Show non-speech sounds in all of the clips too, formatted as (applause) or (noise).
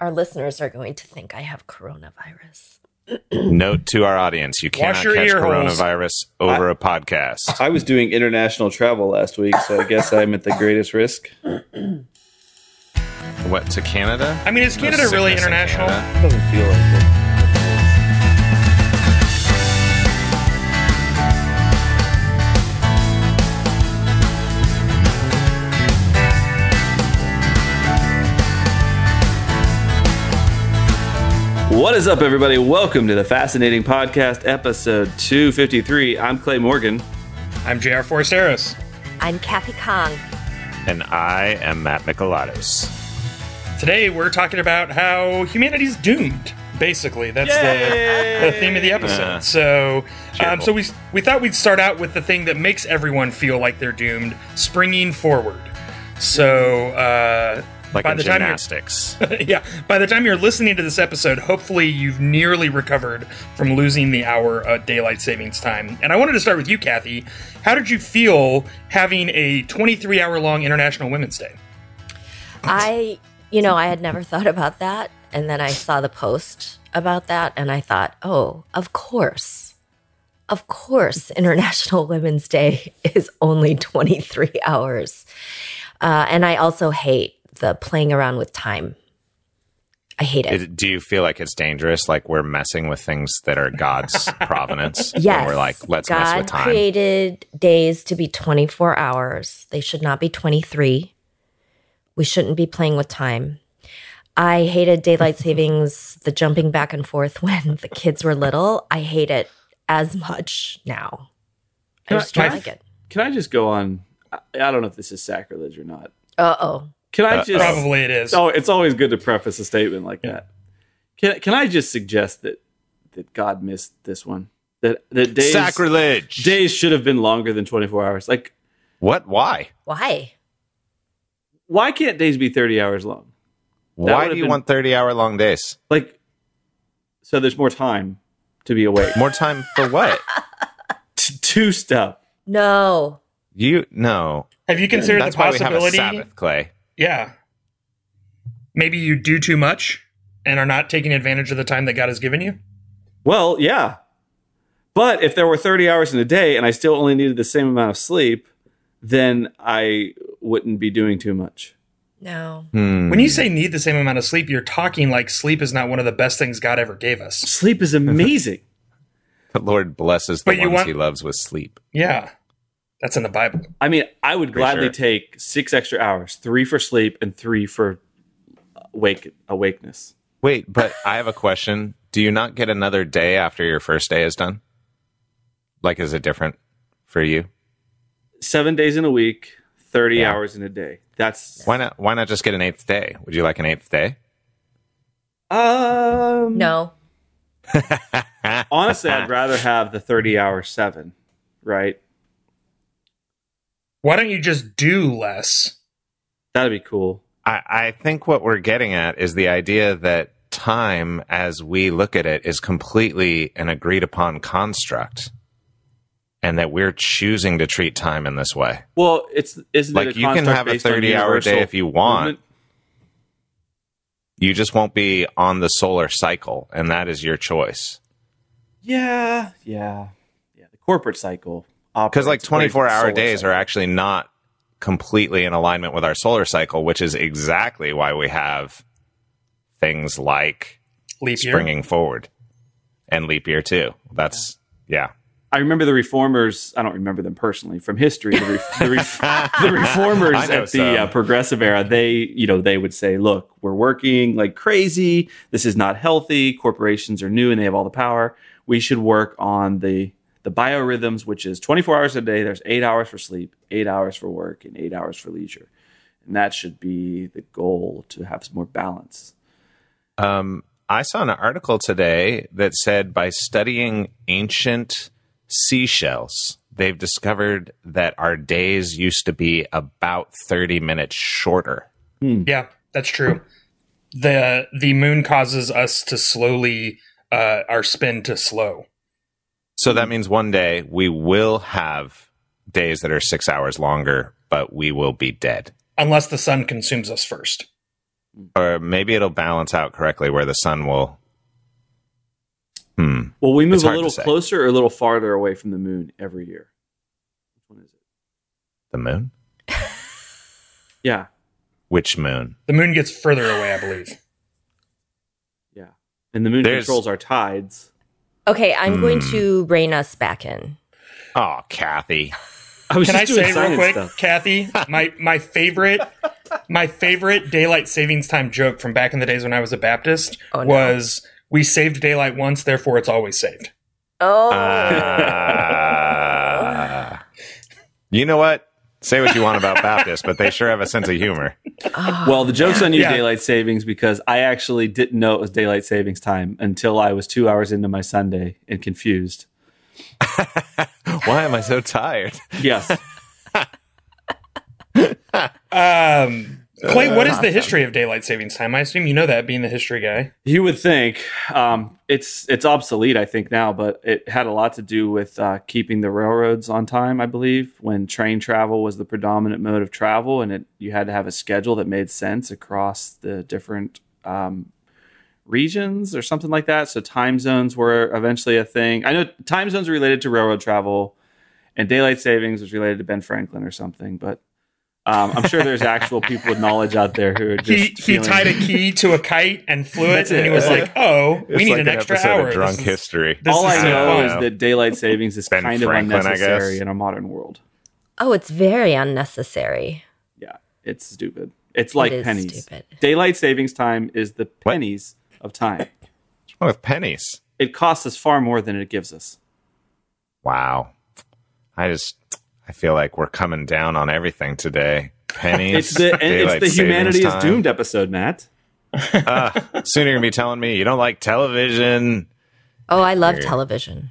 Our listeners are going to think I have coronavirus. Note to our audience: you cannot your catch ear holes. coronavirus over a podcast. I was doing international travel last week, so I guess I'm at the greatest risk. What to Canada? I mean, is No Canada really sickness in international? Canada? Doesn't feel like it. What is up, everybody? Welcome to the Fascinating Podcast, episode 253. I'm Clay Morgan. I'm J.R. Forasteros. I'm Kathy Khang. And I am Matt Mikalatos. Today we're talking about how humanity's doomed. Basically, that's the, the theme of the episode. Yeah. So, um, so we we thought we'd start out with the thing that makes everyone feel like they're doomed: springing forward. So, uh, Like by in the time gymnastics. (laughs) yeah, by the time you're listening to this episode, hopefully you've nearly recovered from losing the hour of daylight savings time. And I wanted to start with you, Kathy. How did you feel having a 23 hour long International Women's Day? I, you know, I had never thought about that. And then I saw the post about that and I thought, oh, of course. Of course, International (laughs) Women's Day is only 23 hours. Uh, and I also hate the playing around with time. I hate it. do you feel like it's dangerous? Like we're messing with things that are God's (laughs) providence? Yes. And we're like, let's God mess with time. created days to be 24 hours. They should not be 23. We shouldn't be playing with time. I hated daylight (laughs) savings, the jumping back and forth (laughs) when the kids were little. I hate it as much now. I Can I- just don't can I- like it. Can I just go on? I I don't know if this is sacrilege or not. Uh oh. Can I Uh, just Probably it is. Oh, it's always good to preface a statement like that. Can can I just suggest that that God missed this one? That that days Sacrilege. days should have been longer than 24 hours. Like what? Why? Why? why can't days be 30 hours long? Why do you been- want 30 hour long days? Like so there's more time to be awake. More time for what? (laughs) to do stuff. No. You no. Have you considered That's the why we have a possibility? Sabbath, Clay. Yeah. Maybe you do too much and are not taking advantage of the time that God has given you? Well, yeah. But if there were 30 hours in a day and I still only needed the same amount of sleep, then I wouldn't be doing too much. No. Hmm. When you say need the same amount of sleep, you're talking like sleep is not one of the best things God ever gave us. Sleep is amazing. (laughs) the Lord blesses the But ones want- He loves with sleep. Yeah. That's in the Bible. I mean, I would For gladly sure. take six extra hours, three for sleep and three for wake awakeness. Wait, but I have a question. Do you not get another day after your first day is done? Like, is it different for you? Seven days in a week, thirty Yeah. hours in a day. That's Why not? Why not just get an eighth day? Would you like an eighth day? um No. (laughs) Honestly, I'd rather have the thirty hour seven, right? Why don't you just do less? That'd be cool. I, I think what we're getting at is the idea that time, as we look at it, is completely an agreed upon construct, and that we're choosing to treat time in this way. Well, it's isn't Like, it a you can have a 30 hour day if you want. movement? You just won't be on the solar cycle, and that is your choice. Yeah, yeah, yeah. The corporate cycle Because like 24 hour days cycle. are actually not completely in alignment with our solar cycle, which is exactly why we have things like Leap year. springing forward and leap year too. That's yeah. I remember the reformers. I don't remember them personally from history. The, re- the, re- (laughs) the reformers I know at the some. uh, progressive era, they, you know, they would say, "Look, we're working like crazy. This is not healthy. Corporations are new and they have all the power. We should work on the the biorhythms, which is 24 hours a day. There's eight hours for sleep, eight hours for work, and eight hours for leisure, and that should be the goal to have some more balance." Um, I saw an article today that said by studying ancient seashells, they've discovered that our days used to be about 30 minutes shorter. Yeah, that's true. the The moon causes us to slowly uh, our spin to slow. So that means one day we will have days that are six hours longer, but we will be dead. unless the sun consumes us first. or maybe it'll balance out correctly where the sun will. Hmm. Well, we move a little closer or a little farther away from the moon every year. Which one is it? The moon? (laughs) Yeah, Which moon? The moon gets further away, I believe. yeah. And the moon There's- controls our tides. Okay, I'm going Hmm. to rein us back in. Oh, Kathy. I was Can I just doing say real quick, stuff. Kathy, my my favorite my favorite daylight savings time joke from back in the days when I was a Baptist Oh, no. was we saved daylight once, therefore it's always saved. Oh, Uh, (laughs) you know what? Say what you want about Baptists, but they sure have a sense of humor. Oh, Well, the joke's on you, Yeah. daylight savings, because I actually didn't know it was daylight savings time until I was two hours into my Sunday and confused. (laughs) Why am I so tired? Yes. (laughs) Um, Clay, what is the history of daylight savings time? I assume you know that, being the history guy. You would think um, it's it's obsolete, I think now, but it had a lot to do with uh, keeping the railroads on time. I believe when train travel was the predominant mode of travel, and it you had to have a schedule that made sense across the different um, regions or something like that. So time zones were eventually a thing. I know time zones are related to railroad travel, and daylight savings was related to Ben Franklin or something, but. Um, I'm sure there's actual (laughs) people with knowledge out there who are just He he tied a key to a kite and flew it, and he was like, (laughs) "Oh, we need like an extra episode hour." of Drunk This is- History. this All is I know fun. is that daylight savings is Ben kind Franklin, of unnecessary in our modern world. oh, it's very unnecessary. Yeah, it's stupid. It's like it is pennies. stupid. Daylight savings time is the pennies of time. What's wrong with pennies? It costs us far more than it gives us. Wow. I just I feel like we're coming down on everything today. Pennies. It's the and it's the savings humanity is doomed episode, Matt. (laughs) Uh, soon you're gonna be telling me you don't like television. Oh, I love Weird. television.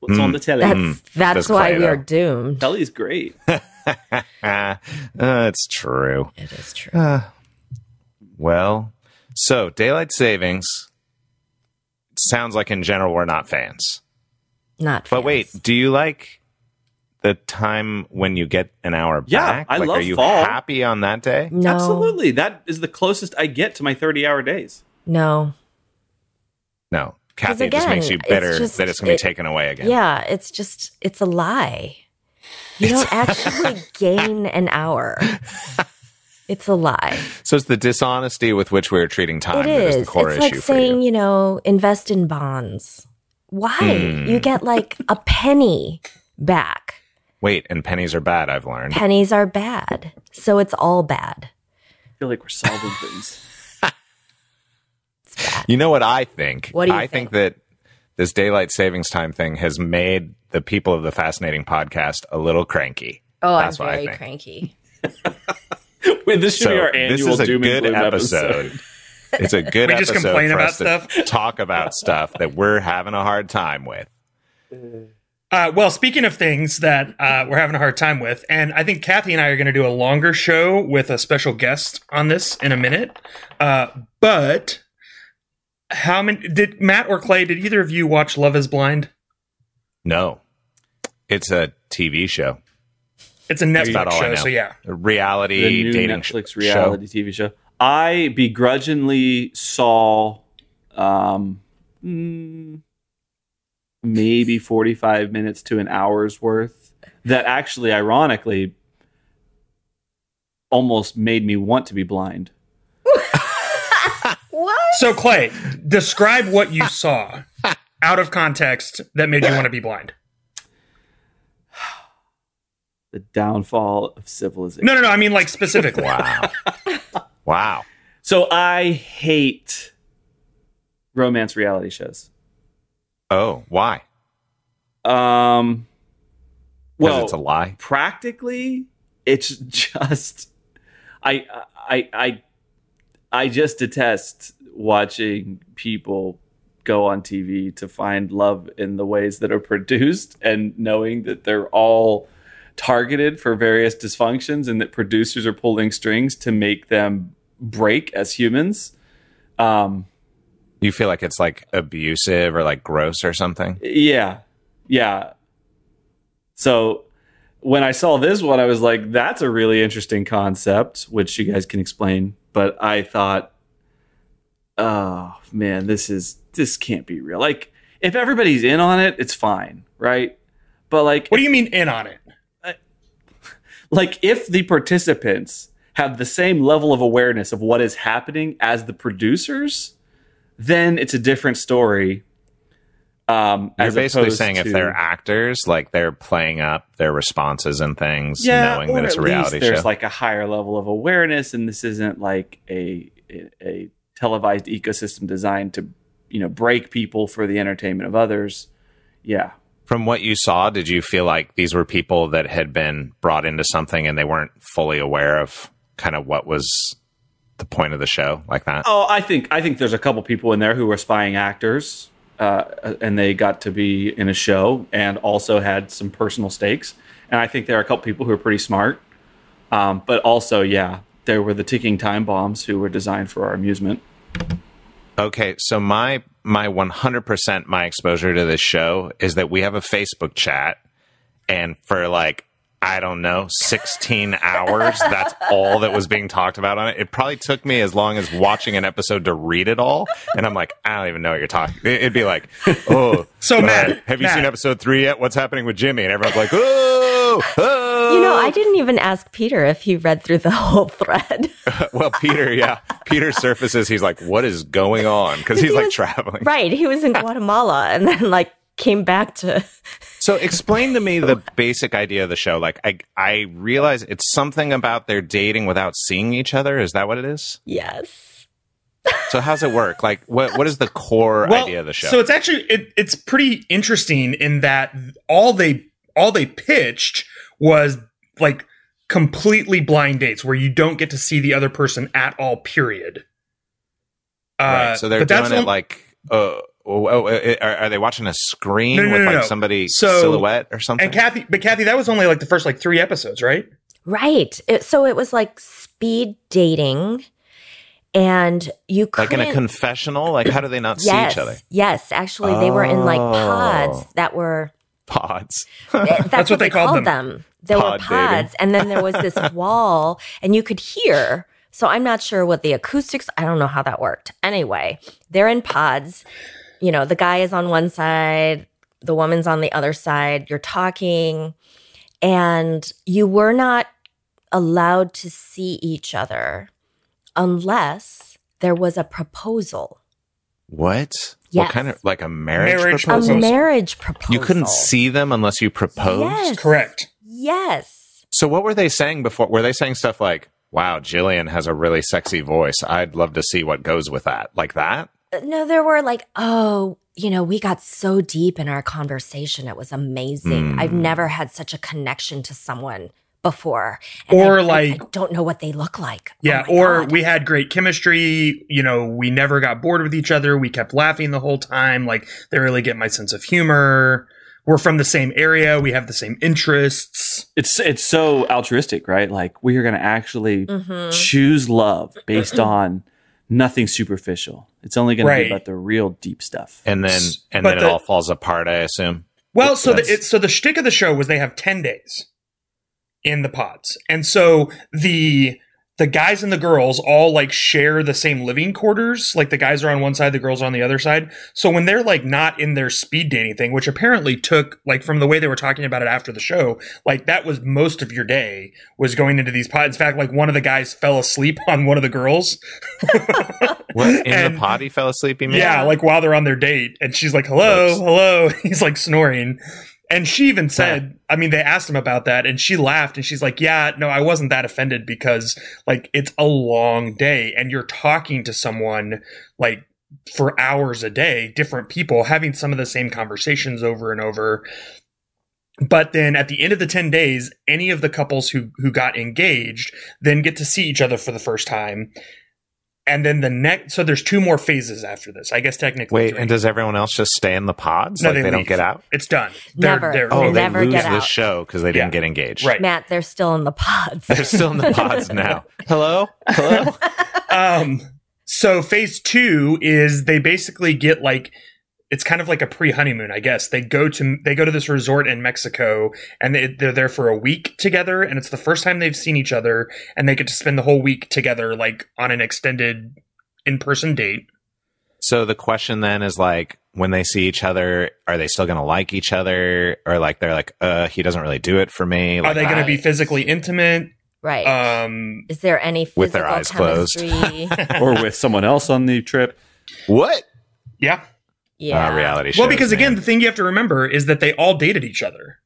What's on the telly? That's that's why Clay, we are doomed. Telly's great. (laughs) Uh, it's true. It is true. Uh, well, so daylight savings sounds like in general we're not fans. Not. But wait, do you like the time when you get an hour Yeah, back? I like, love Are you fall. happy on that day? no, Absolutely. That is the closest I get to my 30 hour days. no. No, Kathy just again, makes you it's bitter just- that it's going to it- be taken away again. Yeah, it's just it's a lie. You don't (laughs) actually gain an hour. (laughs) It's a lie. So it's the dishonesty with which we're treating time It that is is. the core It's issue like for saying, you. you know, invest in bonds. Why? Hmm. You get like a penny back. Wait, and pennies are bad. I've learned. Pennies are bad. So it's all bad. I feel like we're solving things. (laughs) It's bad. You know what I think? What do you I think? that this daylight savings time thing has made the people of the fascinating podcast a little cranky. Oh, That's I'm what I very think. cranky. (laughs) Wait, this should So be our this annual is a doom and good gloom episode. episode. (laughs) It's a good We just episode complain for about us to stuff? talk about stuff that we're having a hard time with. Uh, Uh, well, speaking of things that uh, we're having a hard time with, and I think Kathy and I are going to do a longer show with a special guest on this in a minute. Uh, but how many did Matt or Clay? Did either of you watch Love Is Blind? No, it's a TV show, It's a Netflix about all I show, so yeah. a reality the new dating Netflix sh- reality TV show. I begrudgingly saw um, mm, maybe 45 minutes to an hour's worth that actually, ironically, almost made me want to be blind. (laughs) What? So Clay, describe what you saw out of context that made you want to be blind. The downfall of civilization. No, no, no. I mean, like specifically. Wow, (laughs) wow. So I hate romance reality shows. Oh, why? Um, well, it's a lie. practically it's just I I I I just detest watching people go on TV to find love in the ways that are produced and knowing that they're all targeted for various dysfunctions and that producers are pulling strings to make them break as humans. Um You feel like it's like abusive or like gross or something? Yeah. Yeah. So when I saw this one, I was like, that's a really interesting concept, which you guys can explain but I thought, oh man, this is this can't be real. Like if everybody's in on it, it's fine, right? But like, What do you mean in on it? (laughs) like if the participants have the same level of awareness of what is happening as the producers, then it's a different story. Um, You're basically saying if they're actors, like they're playing up their responses and things, yeah, knowing that it's a reality there's show. like a higher level of awareness, and this isn't like a, a a televised ecosystem designed to you know break people for the entertainment of others. Yeah, From what you saw, did you feel like these were people that had been brought into something and they weren't fully aware of kind of what was the point of the show, like that? Oh, I think I think there's a couple people in there who were spying actors, uh, and they got to be in a show and also had some personal stakes. And I think there are a couple people who are pretty smart, um, but also, yeah, there were the ticking time bombs who were designed for our amusement. Okay, so my my 100% my exposure to this show is that we have a Facebook chat and for like I don't know, 16 hours, that's all that was being talked about on it. It probably took me as long as watching an episode to read it all and I'm like, I don't even know what you're talking. it- It'd be like, (laughs) "Oh, So, uh, Matt, have you Matt. seen episode 3 yet? What's happening with Jimmy?" And everyone's like, "Oh!" oh. You know, I didn't even ask Peter if he read through the whole thread. (laughs) Well, Peter, yeah. Peter surfaces, he's like, "What is going on?" cuz he's he like was- traveling. right. He was in (laughs) Guatemala and then like came back to (laughs) So explain to me the basic idea of the show. Like I I realize it's something about their dating without seeing each other. Is that what it is? yes. So how's it work? Like what what is the core Well, idea of the show? So it's actually it, it's pretty interesting in that all they all they pitched was like completely blind dates where you don't get to see the other person at all. Period. Uh, right. So they're but that's doing it on- like uh, oh, oh, uh, are, are they watching a screen No, no, with no, like no. somebody So- silhouette or something? and Kathy, but Kathy, that was only like the first like three episodes, right? Right. It, so it was like speed dating and you like couldn't in a confessional? Like how do they not yes, see each other? Yes, actually they were in like Oh. pods that were Pods. (laughs) that's, what, they called them. There Pod were dating. pods, and then there was this (laughs) wall, and you could hear. So I'm not sure what the acoustics. I don't know how that worked. Anyway, they're in pods. You know, the guy is on one side, the woman's on the other side. You're talking, and you were not allowed to see each other unless there was a proposal. What? Yes. What kind of like a marriage, Marriage A proposal? Proposal. marriage proposal. You couldn't see them unless you proposed? Yes. Correct. Yes. So what were they saying before? Were they saying stuff like, "Wow, Jillian has a really sexy voice. I'd love to see what goes with that." Like that? No, there were like, oh, you know, we got so deep in our conversation. It was amazing. Mm. I've never had such a connection to someone before. And Or I- I- like- I, don't know what they look like. Yeah, Oh or God. we had great chemistry. You know, we never got bored with each other. We kept laughing the whole time. Like they really get my sense of humor. We're from the same area. We have the same interests. It's it's so altruistic, right? Like we are going to actually Mhm. choose love based (clears throat) on nothing superficial. It's only going Right. to be about the real deep stuff. And then and But then the- it all falls apart, I assume. Well, so the That's- it, so the shtick of the show was they have ten days in the pods, and so the the guys and the girls all like share the same living quarters. Like the guys are on one side, the girls are on the other side. So when they're like not in their speed dating thing, which apparently took like from the way they were talking about it after the show, like that was most of your day was going into these pods. In fact, like one of the guys fell asleep (laughs) on one of the girls. (laughs) What in And- the pod he fell asleep? You mean? Yeah, like while they're on their date, and she's like, "Hello, Oops. hello." (laughs) He's like snoring, and she even said, "I mean, they asked him about that, and she laughed, and she's like, "Yeah, no, I wasn't that offended because like it's a long day, and you're talking to someone like." For hours a day, different people having some of the same conversations over and over. But then at the end of the 10 days, any of the couples who, who got engaged then get to see each other for the first time. And then the next, so there's two more phases after this. I guess technically. Wait, three. and does everyone else just stay in the pods? No, like they they, don't get out? It's done. Never. Oh, They they never lose the show because they didn't Yeah. get engaged. Right. Matt, they're still in the pods. They're still in the (laughs) pods now. Hello? Hello? (laughs) um, so phase two is they basically get like it's kind of like a pre-honeymoon, I guess. They go to they go to this resort in Mexico, and they, they're there for a week together, and it's the first time they've seen each other, and they get to spend the whole week together, like on an extended in-person date. So the question then is like, when they see each other, are they still going to like each other, or like they're like, uh, he doesn't really do it for me? Are they going to be physically intimate? Right. Um, Is there any physical With their eyes closed. (laughs) or with someone else on the trip. what? yeah. Yeah. Uh, reality show. Well, because again, the thing you have to remember is that they all dated each other,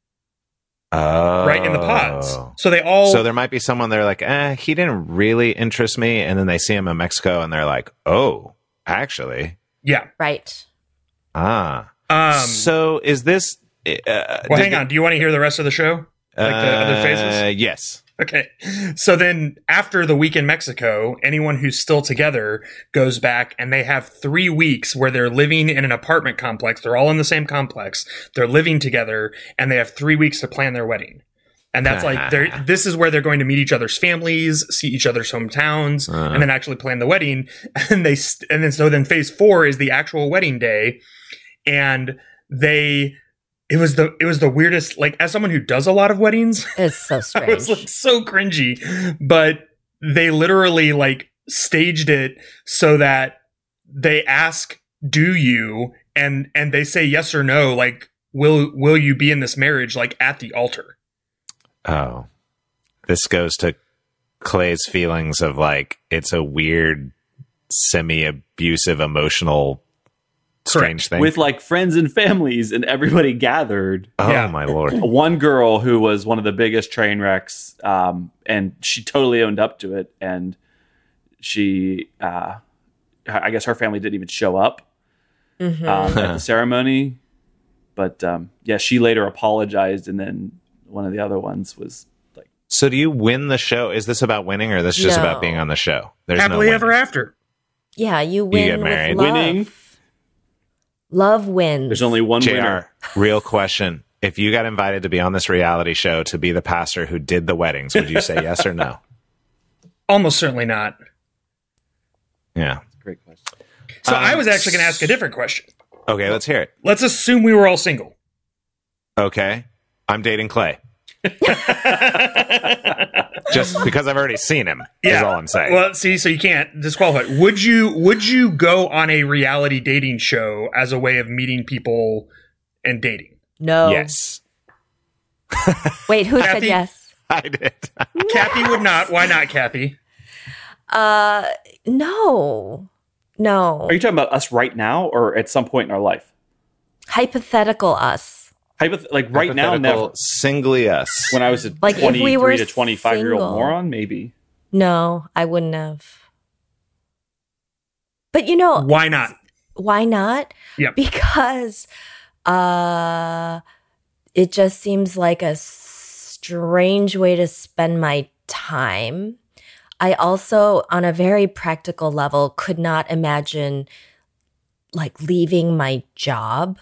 oh, right, in the pods. So they all So there might be someone they're like, eh, he didn't really interest me, and then they see him in Mexico, and they're like, oh, actually, yeah. Right. ah. Um, so is this? Uh, well, hang the- on. Do you want to hear the rest of the show? Like the other phases? Uh, Yes. (laughs) Okay. So then after the week in Mexico, anyone who's still together goes back and they have three weeks where they're living in an apartment complex. They're all in the same complex. They're living together and they have three weeks to plan their wedding. And that's like, (laughs) they're, this is where they're going to meet each other's families, see each other's hometowns, Uh. and then actually plan the wedding. (laughs) And they, st- and then so then phase four is the actual wedding day. And they, it was the, it was the weirdest, like as someone who does a lot of weddings, (laughs) It's so (laughs) I strange. was like so cringy, but they literally like staged it so that they ask, "Do you?" and and they say yes or no. Like, will will you be in this marriage? Like at the altar. Oh, this goes to Clay's feelings of like it's a weird, semi-abusive, emotional, strange thing. with like friends and families and everybody gathered. oh Yeah. my lord! (clears throat) One girl who was one of the biggest train wrecks, um, and she totally owned up to it. And she, uh, I guess her family didn't even show up Mhm. um, at (laughs) the ceremony. But um, yeah, she later apologized, and then one of the other ones was like, So do you win the show? Is this about winning, or is this just No. about being on the show? There's Happily no ever after. yeah, you win You get with married. love. Winning. Love wins. "There's only one Jr. winner." Real question: If you got invited to be on this reality show to be the pastor who did the weddings, would you say yes or no? (laughs) Almost certainly not. Yeah. Great question. So Um, I was actually going to ask a different question. Okay, let's hear it. Let's assume we were all single. Okay, I'm dating Clay. (laughs) Just because I've already seen him is all I'm saying. Well, see, so you can't disqualify. Would you would you go on a reality dating show as a way of meeting people and dating? no. yes, (laughs) Wait, who said yes? I did. (laughs) Kathy would not. Why not, Kathy? Uh, no, no. Are you talking about us right now, or at some point in our life? Hypothetical us. Hypoth- like right now, Hypothetical, never. Singly us. When I was a Like, if we twenty-three were to twenty-five year old moron, maybe. No, I wouldn't have. But you know, Why not? why not? Yep. Because uh it just seems like a strange way to spend my time. I also on a very practical level could not imagine like leaving my job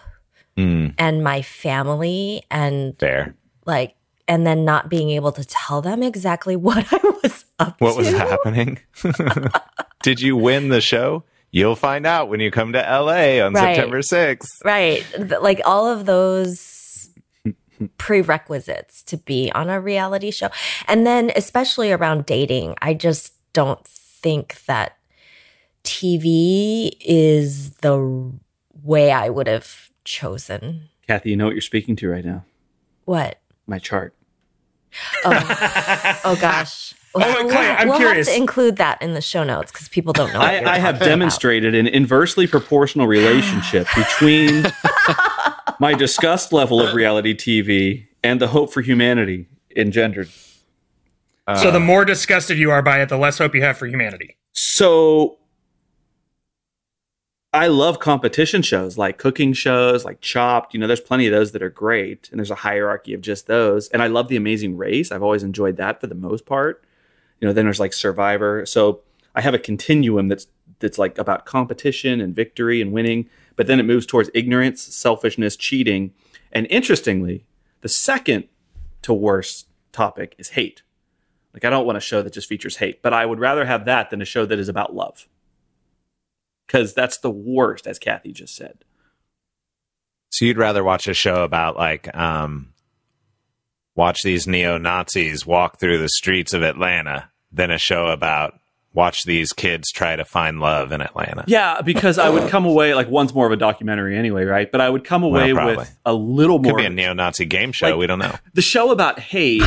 Mm, and my family and fair. like and then not being able to tell them exactly (laughs) what I was up to What to. was happening? (laughs) did you win the show? You'll find out when you come to LA on Right. September 6th. Right. Like all of those prerequisites to be on a reality show. And then, especially around dating, I just don't think that TV is the way I would have chosen. Kathy, you know what you're speaking to right now? What? My chart. Oh, oh gosh. (laughs) Oh, well, wait, we'll, Clay, I'm we'll curious. have to include that in the show notes because people don't know. What you're I, I have talking about. demonstrated an inversely proportional relationship (gasps) between my disgust level of reality TV and the hope for humanity engendered. so the more disgusted you are by it, the less hope you have for humanity. So I love competition shows like cooking shows, like Chopped. You know, there's plenty of those that are great, and there's a hierarchy of just those. And I love The Amazing Race. I've always enjoyed that for the most part. You know, then there's like Survivor. So I have a continuum that's that's like about competition and victory and winning, but then it moves towards ignorance, selfishness, cheating, and interestingly, the second to worst topic is hate. Like I don't want a show that just features hate, but I would rather have that than a show that is about love. Cuz that's the worst as Kathy just said. So you'd rather watch a show about like um watch these neo Nazis walk through the streets of Atlanta than a show about watch these kids try to find love in Atlanta. Yeah, because I would come away like one's more of a documentary anyway, right? But I would come away probably. with a little more. Could be a neo Nazi game show. Like- we don't know. the show about hate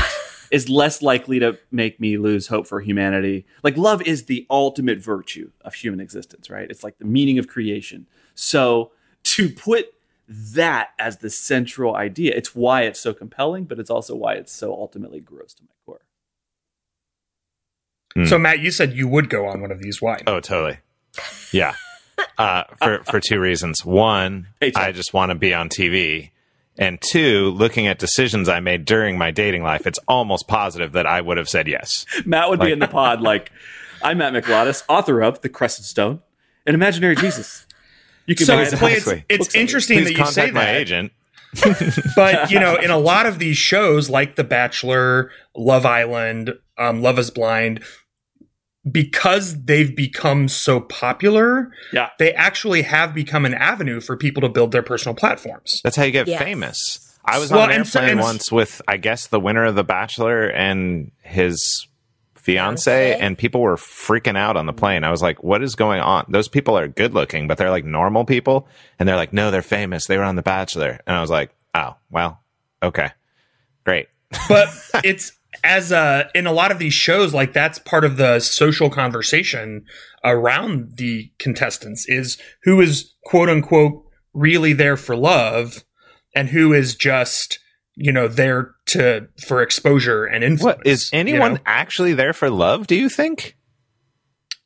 is less likely to make me lose hope for humanity. Like love is the ultimate virtue of human existence, right? It's like the meaning of creation. So to put that as the central idea, it's why it's so compelling, but it's also why it's so ultimately gross to my core. So Matt, you said you would go on one of these. Why? Oh, totally. Yeah. Uh, for for two reasons. One, Hey, I just want to be on TV, and two, looking at decisions I made during my dating life, it's almost positive that I would have said yes. Matt would be in the (laughs) pod like, I'm Matt Mikalatos, author of The Crescent Stone, and imaginary Jesus. You can So buy it's, it. it's, Exactly. it's Looks like it. interesting that you contact say my that. agent. (laughs) but you know, in a lot of these shows, like The Bachelor, Love Island, um, Love Is Blind, because they've become so popular, Yeah. they actually have become an avenue for people to build their personal platforms. That's how you get Yes. famous. I was Well, on an and so- airplane and- once with, I guess, the winner of The Bachelor and his fiance, Fiancé? and people were freaking out on the plane. I was like, "What is going on?" Those people are good looking, but they're like normal people, and they're like, "No, they're famous. They were on The Bachelor," and I was like, "Oh, well, okay, great." but (laughs) it's as uh in a lot of these shows like that's part of the social conversation around the contestants is who is quote unquote really there for love and who is just you know there to for exposure and influence What is you anyone know? actually there for love? Do you think?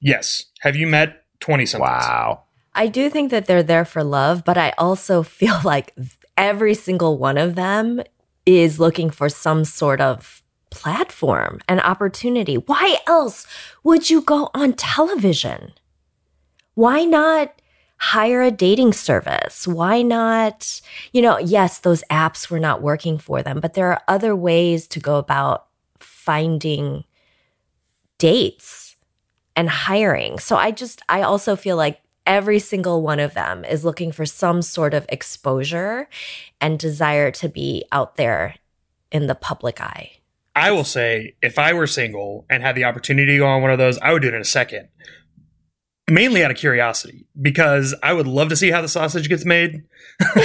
yes have you met 20 something Wow. I do think that they're there for love, but I also (laughs) feel like every single one of them is looking for some sort of platform and opportunity. Why else would you go on television? Why not hire a dating service? Why not, you know, yes, those apps were not working for them, but there are other ways to go about finding dates and hiring. So I just, I also feel like every single one of them is looking for some sort of exposure and desire to be out there in the public eye. I will say if i were single and had the opportunity to go on one of those i would do it in a second mainly out of curiosity because i would love to see how the sausage gets made (laughs)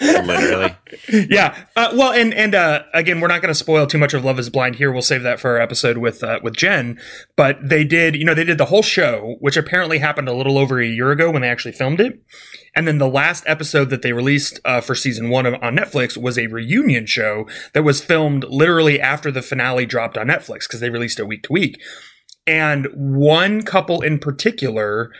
Literally. yeah. Uh, well, and and uh, again, we're not going to spoil too much of Love Is Blind here. We'll save that for our episode with uh, with Jen. But they did, you know, they did the whole show, which apparently happened a little over a year ago when they actually filmed it. And then the last episode that they released uh, for season one of, on Netflix was a reunion show that was filmed literally after the finale dropped on Netflix because they released it week to week. And one couple in particular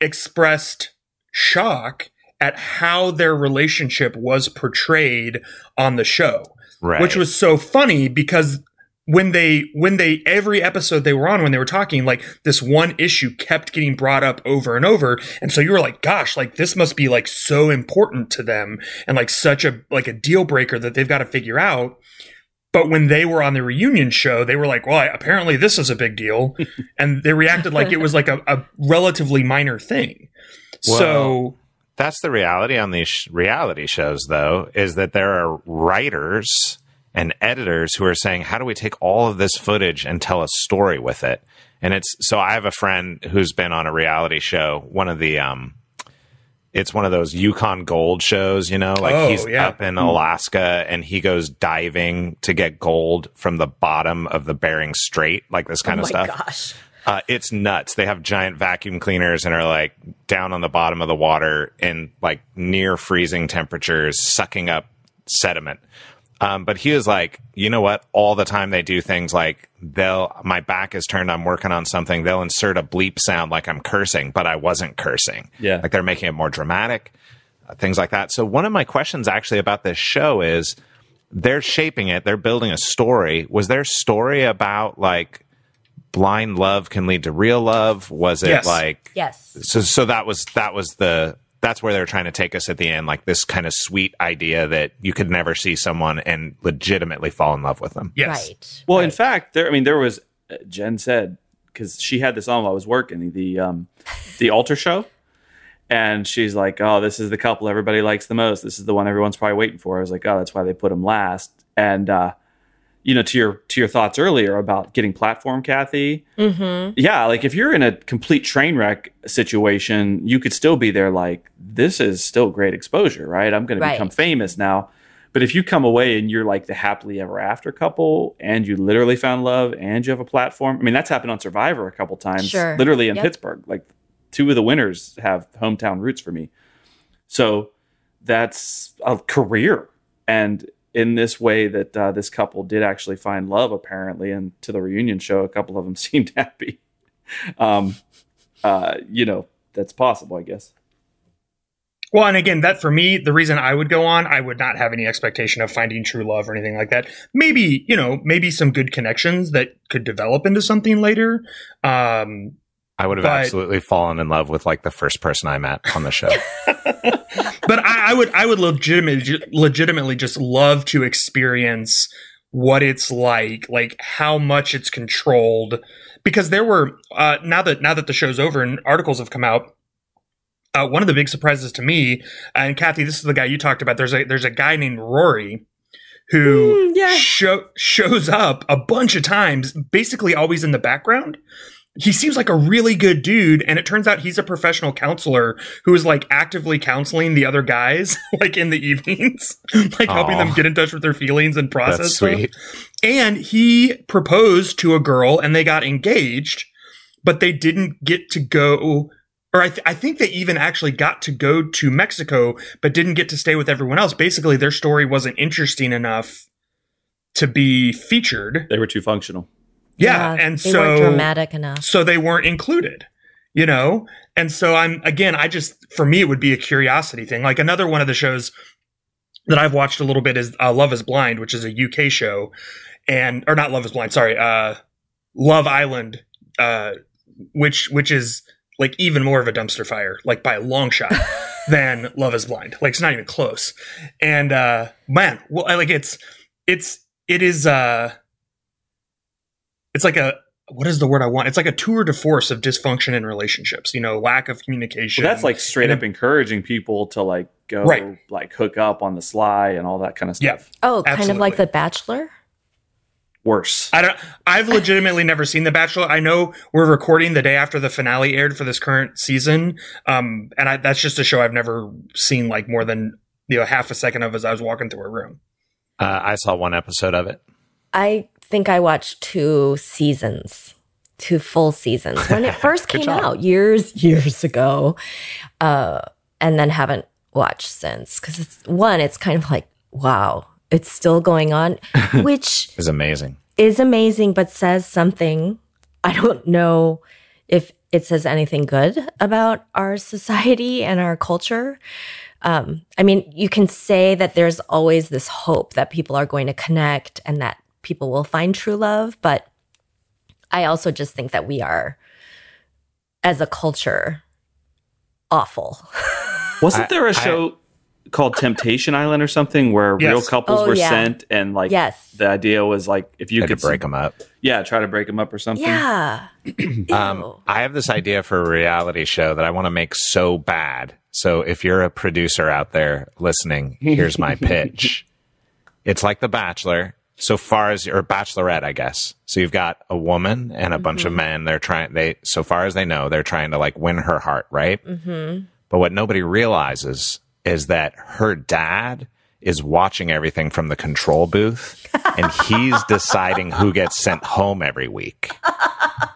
expressed shock at how their relationship was portrayed on the show. Right. which was so funny because when they when they every episode they were on when they were talking like this one issue kept getting brought up over and over. And so you were like gosh like this must be like so important to them and like such a like a deal breaker that they've got to figure out but when they were on the reunion show they were like well I, apparently this is a big deal (laughs) and they reacted like it was like a, a relatively minor thing so That's the reality on these sh- reality shows, though, is that there are writers and editors who are saying, how do we take all of this footage and tell a story with it? And it's so I have a friend who's been on a reality show, one of the, um, it's one of those Yukon Gold shows, you know, like Oh, he's yeah. up in Alaska and he goes diving to get gold from the bottom of the Bering Strait, like this kind oh of my stuff. gosh. Uh, it's nuts. They have giant vacuum cleaners and are like down on the bottom of the water in like near freezing temperatures, sucking up sediment. Um, but he was like, you know what? All the time they do things like they'll, my back is turned, I'm working on something. They'll insert a bleep sound like I'm cursing, but I wasn't cursing. Yeah. Like they're making it more dramatic, uh, things like that. So one of my questions actually about this show is they're shaping it, they're building a story. Was their story about like blind love can lead to real love? Was it Yes. like Yes. so so that was that was the that's where they're trying to take us at the end, like this kind of sweet idea that you could never see someone and legitimately fall in love with them. yes Right. Well, in fact, there. I mean, there was. Uh, Jen said because she had this on while I was working the um, the altar show, And she's like, "Oh, this is the couple everybody likes the most. This is the one everyone's probably waiting for." I was like, "Oh, that's why they put them last." And uh, you know, to your to your thoughts earlier about getting platform, Kathy. Mm-hmm. Yeah, like if you're in a complete train wreck situation, you could still be there. Like this is still great exposure, right? I'm going Right. to become famous now. But if you come away and you're like the happily ever after couple, and you literally found love, and you have a platform, I mean, that's happened on Survivor a couple times, Sure. literally in Yep. Pittsburgh. Like two of the winners have hometown roots for me, so that's a career. And in this way, that uh, this couple did actually find love, apparently, and to the reunion show, a couple of them (laughs) seemed happy. Um, uh, you know, that's possible, I guess. Well, and again, that for me, the reason I would go on, I would not have any expectation of finding true love or anything like that. Maybe, you know, maybe some good connections that could develop into something later. Um, I would have But- absolutely fallen in love with like the first person I met on the show. (laughs) but I, I would, I would legitimately, legitimately just love to experience what it's like, like how much it's controlled. Because there were uh, now that now that the show's over and articles have come out, uh, one of the big surprises to me, and Kathy, this is the guy you talked about. There's a there's a guy named Rory who Mm, yeah. show, shows up a bunch of times, basically always in the background. He seems like a really good dude, and it turns out he's a professional counselor who is like actively counseling the other guys, (laughs) like in the evenings, (laughs) like helping them get in touch with their feelings and process That's sweet. And he proposed to a girl and they got engaged, but they didn't get to go. Or I, th- I think they even actually got to go to Mexico, but didn't get to stay with everyone else. Basically, their story wasn't interesting enough to be featured. They were too functional. Yeah, and they so dramatic enough. so they weren't included you know? And so i'm again i just for me it would be a curiosity thing. Like another one of the shows that i've watched a little bit is uh, love is blind which is a uk show. And or not love is blind sorry uh love island uh which which is like even more of a dumpster fire like by a long shot (laughs) than love is blind. Like it's not even close. And uh man well I- like it's it's it is uh it's like a what is the word I want? It's like a tour de force of dysfunction in relationships. You know, lack of communication. Well, that's like straight And up encouraging people to like go Right. like hook up on the sly and all that kind of stuff. Yeah. stuff. Oh, kind of like The Bachelor. Worse. I don't. I've legitimately never seen The Bachelor. I know we're recording the day after the finale aired for this current season, um, and I, that's just a show I've never seen like more than you know half a second of as I was walking through a room. Uh, I saw one episode of it. I think I watched two seasons, two full seasons when it (laughs) first came job. out years, (laughs) years ago, uh, and then haven't watched since. Because it's one, it's kind of like, wow, it's still going on, (laughs) which is amazing. is amazing, but says something. I don't know if it says anything good about our society and our culture. Um, I mean, you can say that there's always this hope that people are going to connect and that people will find true love, but I also just think that we are, as a culture, awful. (laughs) Wasn't there a I- show called Temptation Island or something where Yes. real couples Oh, were yeah. sent and like Yes. the idea was like if you Had could break them up. yeah, try to break them up or something. Yeah. (clears throat) Um, I have this idea for a reality show that I want to make so bad. So if you're a producer out there listening, here's my (laughs) pitch. It's like The Bachelor, so far as or Bachelorette, I guess. So you've got a woman and a bunch of men. They're trying. They so far as they know, they're trying to like win her heart, right? Mm-hmm. But what nobody realizes is that her dad is watching everything from the control booth, and he's (laughs) deciding who gets sent home every week.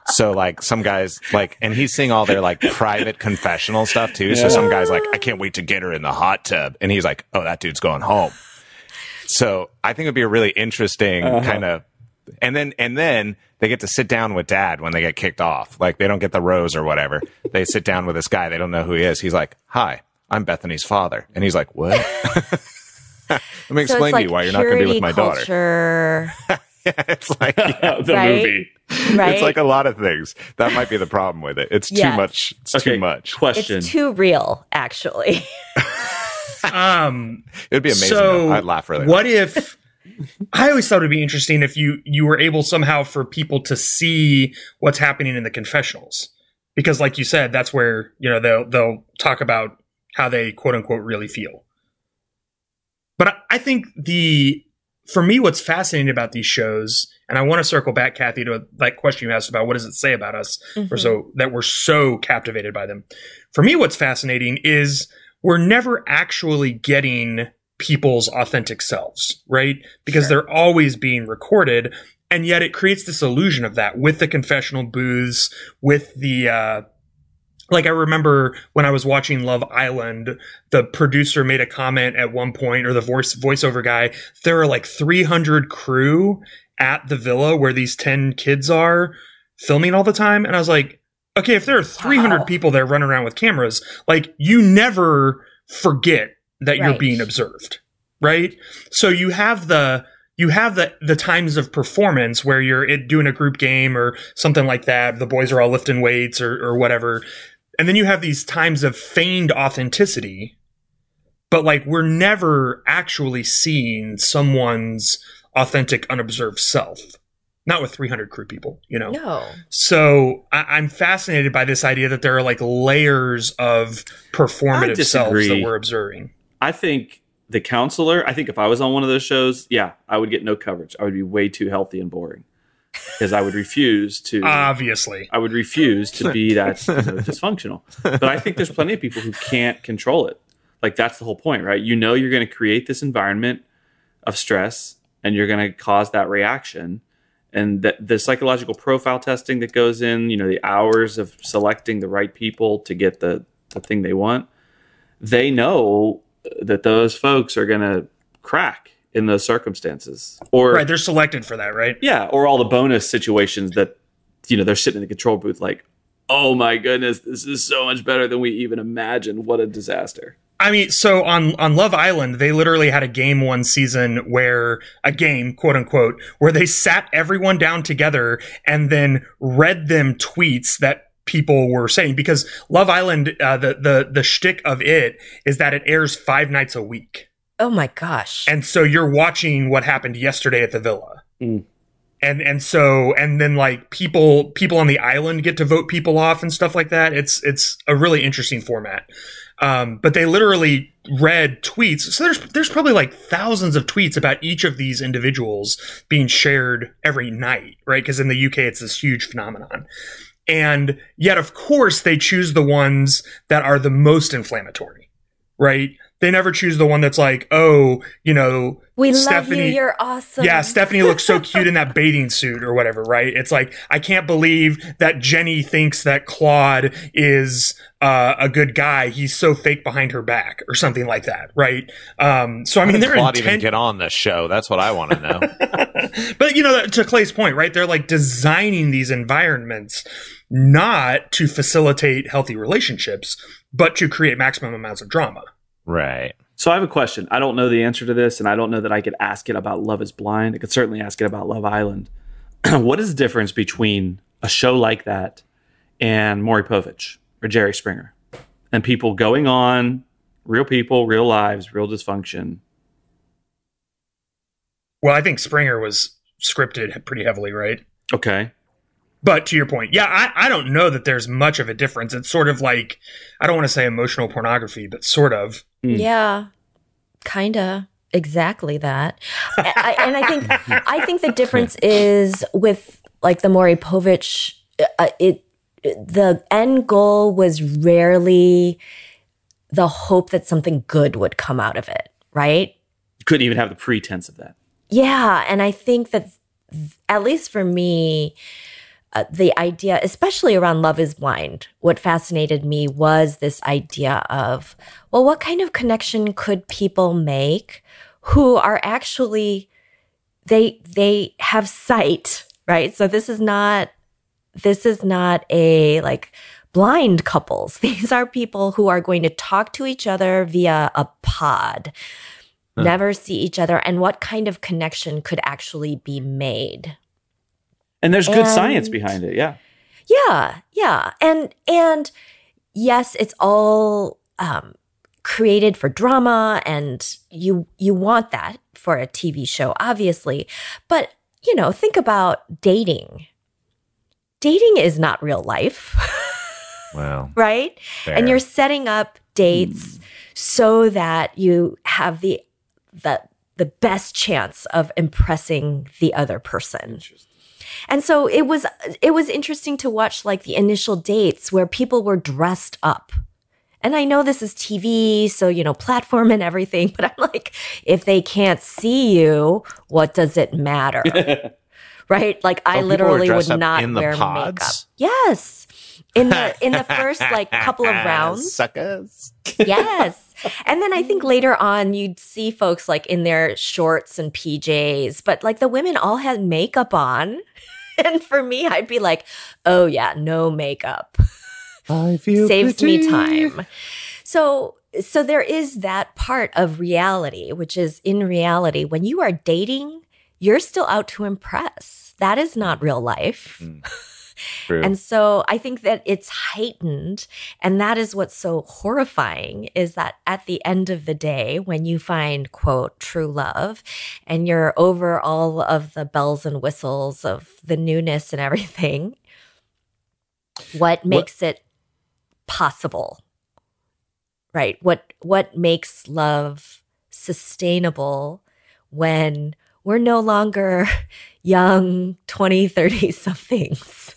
So like some guys like, and he's seeing all their like private confessional stuff too. So some guys like, I can't wait to get her in the hot tub, and he's like, oh, that dude's going home. So I think it'd be a really interesting uh-huh. kind of, and then and then they get to sit down with dad when they get kicked off. Like they don't get the rose or whatever. They sit down with this guy. They don't know who he is. He's like, hi. I'm Bethany's father, and he's like, "What?" (laughs) Let me So explain like to you why you're not going to be with purity my daughter. culture, (laughs) it's like (laughs) the Right? movie. right? It's like a lot of things. That might be the problem with it. It's too much. It's Okay, too much. Question. it's too real, actually. Um, (laughs) It'd be amazing. So. I'd laugh really. what if? I always thought it'd be interesting if you you were able somehow for people to see what's happening in the confessionals. because like you said, that's where, you know, they'll they'll talk about how they quote unquote really feel. But I, I think the for me what's fascinating about these shows, and I want to circle back, Kathy, to that question you asked about what does it say about us Mhm. or so that we're so captivated by them. For me, what's fascinating is we're never actually getting people's authentic selves, right? Because Sure. they're always being recorded. And yet it creates this illusion of that with the confessional booths, with the, uh, like I remember when I was watching Love Island, the producer made a comment at one point, or the voice voiceover guy, there are like 300 crew at the villa where these 10 kids are filming all the time. And I was like, okay, if there are 300 Wow. people there running around with cameras, like you never forget that you're being observed, right? So you have the, you have the the times of performance where you're it, doing a group game or something like that. The boys are all lifting weights or, or whatever. And then you have these times of feigned authenticity, but like we're never actually seeing someone's authentic, unobserved self. Not with 300 crew people, you know? No. So I, I'm fascinated by this idea that there are like layers of performative selves that we're observing. I think the counselor, I think if I was on one of those shows, yeah, I would get no coverage. I would be way too healthy and boring because I would refuse to. (laughs) Obviously. I would refuse to be that you know, (laughs) dysfunctional. But I think there's plenty of people who can't control it. Like that's the whole point, right? You know you're going to create this environment of stress and you're going to cause that reaction. And that the psychological profile testing that goes in, you know, the hours of selecting the right people to get the, the thing they want, they know that those folks are going to crack in those circumstances. Or Right. They're selected for that, right? yeah, or all the bonus situations that you know they're sitting in the control booth like, oh my goodness, this is so much better than we even imagined. What a disaster! I mean, so on on Love Island, they literally had a game one season where a game, quote unquote, where they sat everyone down together and then read them tweets that people were saying because Love Island, uh, the the the shtick of it is that it airs five nights a week, Oh my gosh. and so you're watching what happened yesterday at the villa. Mm. And and so and then like people people on the island get to vote people off and stuff like that. It's it's a really interesting format. Um, but they literally read tweets. So there's there's probably like thousands of tweets about each of these individuals being shared every night, right? Because in the UK it's this huge phenomenon. And yet, of course, they choose the ones that are the most inflammatory, right? They never choose the one that's like, oh, you know, we love Stephanie- you. You're awesome. yeah, Stephanie looks so cute in that (laughs) bathing suit or whatever, right? It's like I can't believe that Jenny thinks that Claude is uh, a good guy. He's so fake behind her back or something like that, right? Um, so I mean, they're Claude even get on the show? That's what I want to know. (laughs) but you know, to Clay's point, right? They're like designing these environments not to facilitate healthy relationships, but to create maximum amounts of drama. Right. So I have a question. I don't know the answer to this, and I don't know that I could ask it about Love Is Blind. I could certainly ask it about Love Island. (clears throat) what is the difference between a show like that and Maury Povich or Jerry Springer, and people going on, real people, real lives, real dysfunction? Well, I think Springer was scripted pretty heavily, right? Okay, But to your point, yeah, I, I don't know that there's much of a difference. It's sort of like, I don't want to say emotional pornography, but sort of. Mm. Yeah, kinda exactly that. I, I- and I think I think the difference (laughs) is with like the Maury Povich. Uh, it the end goal was rarely the hope that something good would come out of it, right? you couldn't even have the pretense of that. Yeah, and I think that th- at least for me, uh, the idea, especially around Love Is Blind, what fascinated me was this idea of, well, what kind of connection could people make who are actually they they have sight, right? So this is not this is not a like blind couples. (laughs) These are people who are going to talk to each other via a pod never see each other and what kind of connection could actually be made And there's good science behind it. Yeah. yeah yeah and and yes it's all um created for drama and you you want that for a tv show obviously but you know think about dating dating is not real life (laughs) Wow. right? fair. And you're setting up dates so that you have the the the best chance of impressing the other person. And so it was it was interesting to watch like the initial dates where people were dressed up. And I know this is TV, so you know, platform and everything, but I'm like, if they can't see you, what does it matter? (laughs) right? Like I literally would not wear pods? makeup. Yes. In the (laughs) in the first like couple of rounds. Suckers. yes. And then I think (laughs) later on you'd see folks like in their shorts and PJs, but like the women all had makeup on. (laughs) And for me, I'd be like, oh yeah, no makeup I feel saves me time. So so there is that part of reality, which is in reality, when you are dating, you're still out to impress. That is not real life. Mm. True. And so I think that it's heightened. And that is what's so horrifying is that at the end of the day, when you find, quote, true love, and you're over all of the bells and whistles of the newness and everything, what makes it possible? Right? What what makes love sustainable when we're no longer (laughs) young 20, 30 somethings?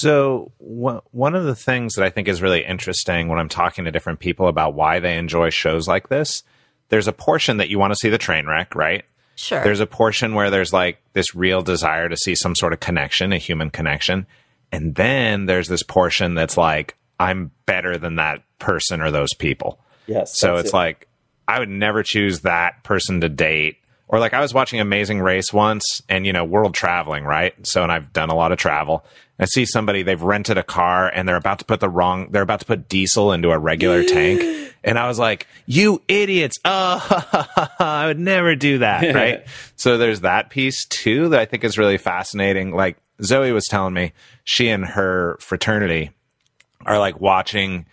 So one one of the things that I think is really interesting when I'm talking to different people about why they enjoy shows like this, there's a portion that you want to see the train wreck, right? Sure. There's a portion where there's like this real desire to see some sort of connection, a human connection. And then there's this portion that's like, I'm better than that person or those people. Yes. So it's it. like I would never choose that person to date. Or like I was watching Amazing Race once and you know, world traveling, right? So and I've done a lot of travel. I see somebody they've rented a car and they're about to put the wrong they're about to put diesel into a regular tank. (gasps) And I was like, "You idiots. Oh, (laughs) I would never do that." (laughs) Right? so there's that piece too that I think is really fascinating. Like Zoe was telling me, she and her fraternity are like watching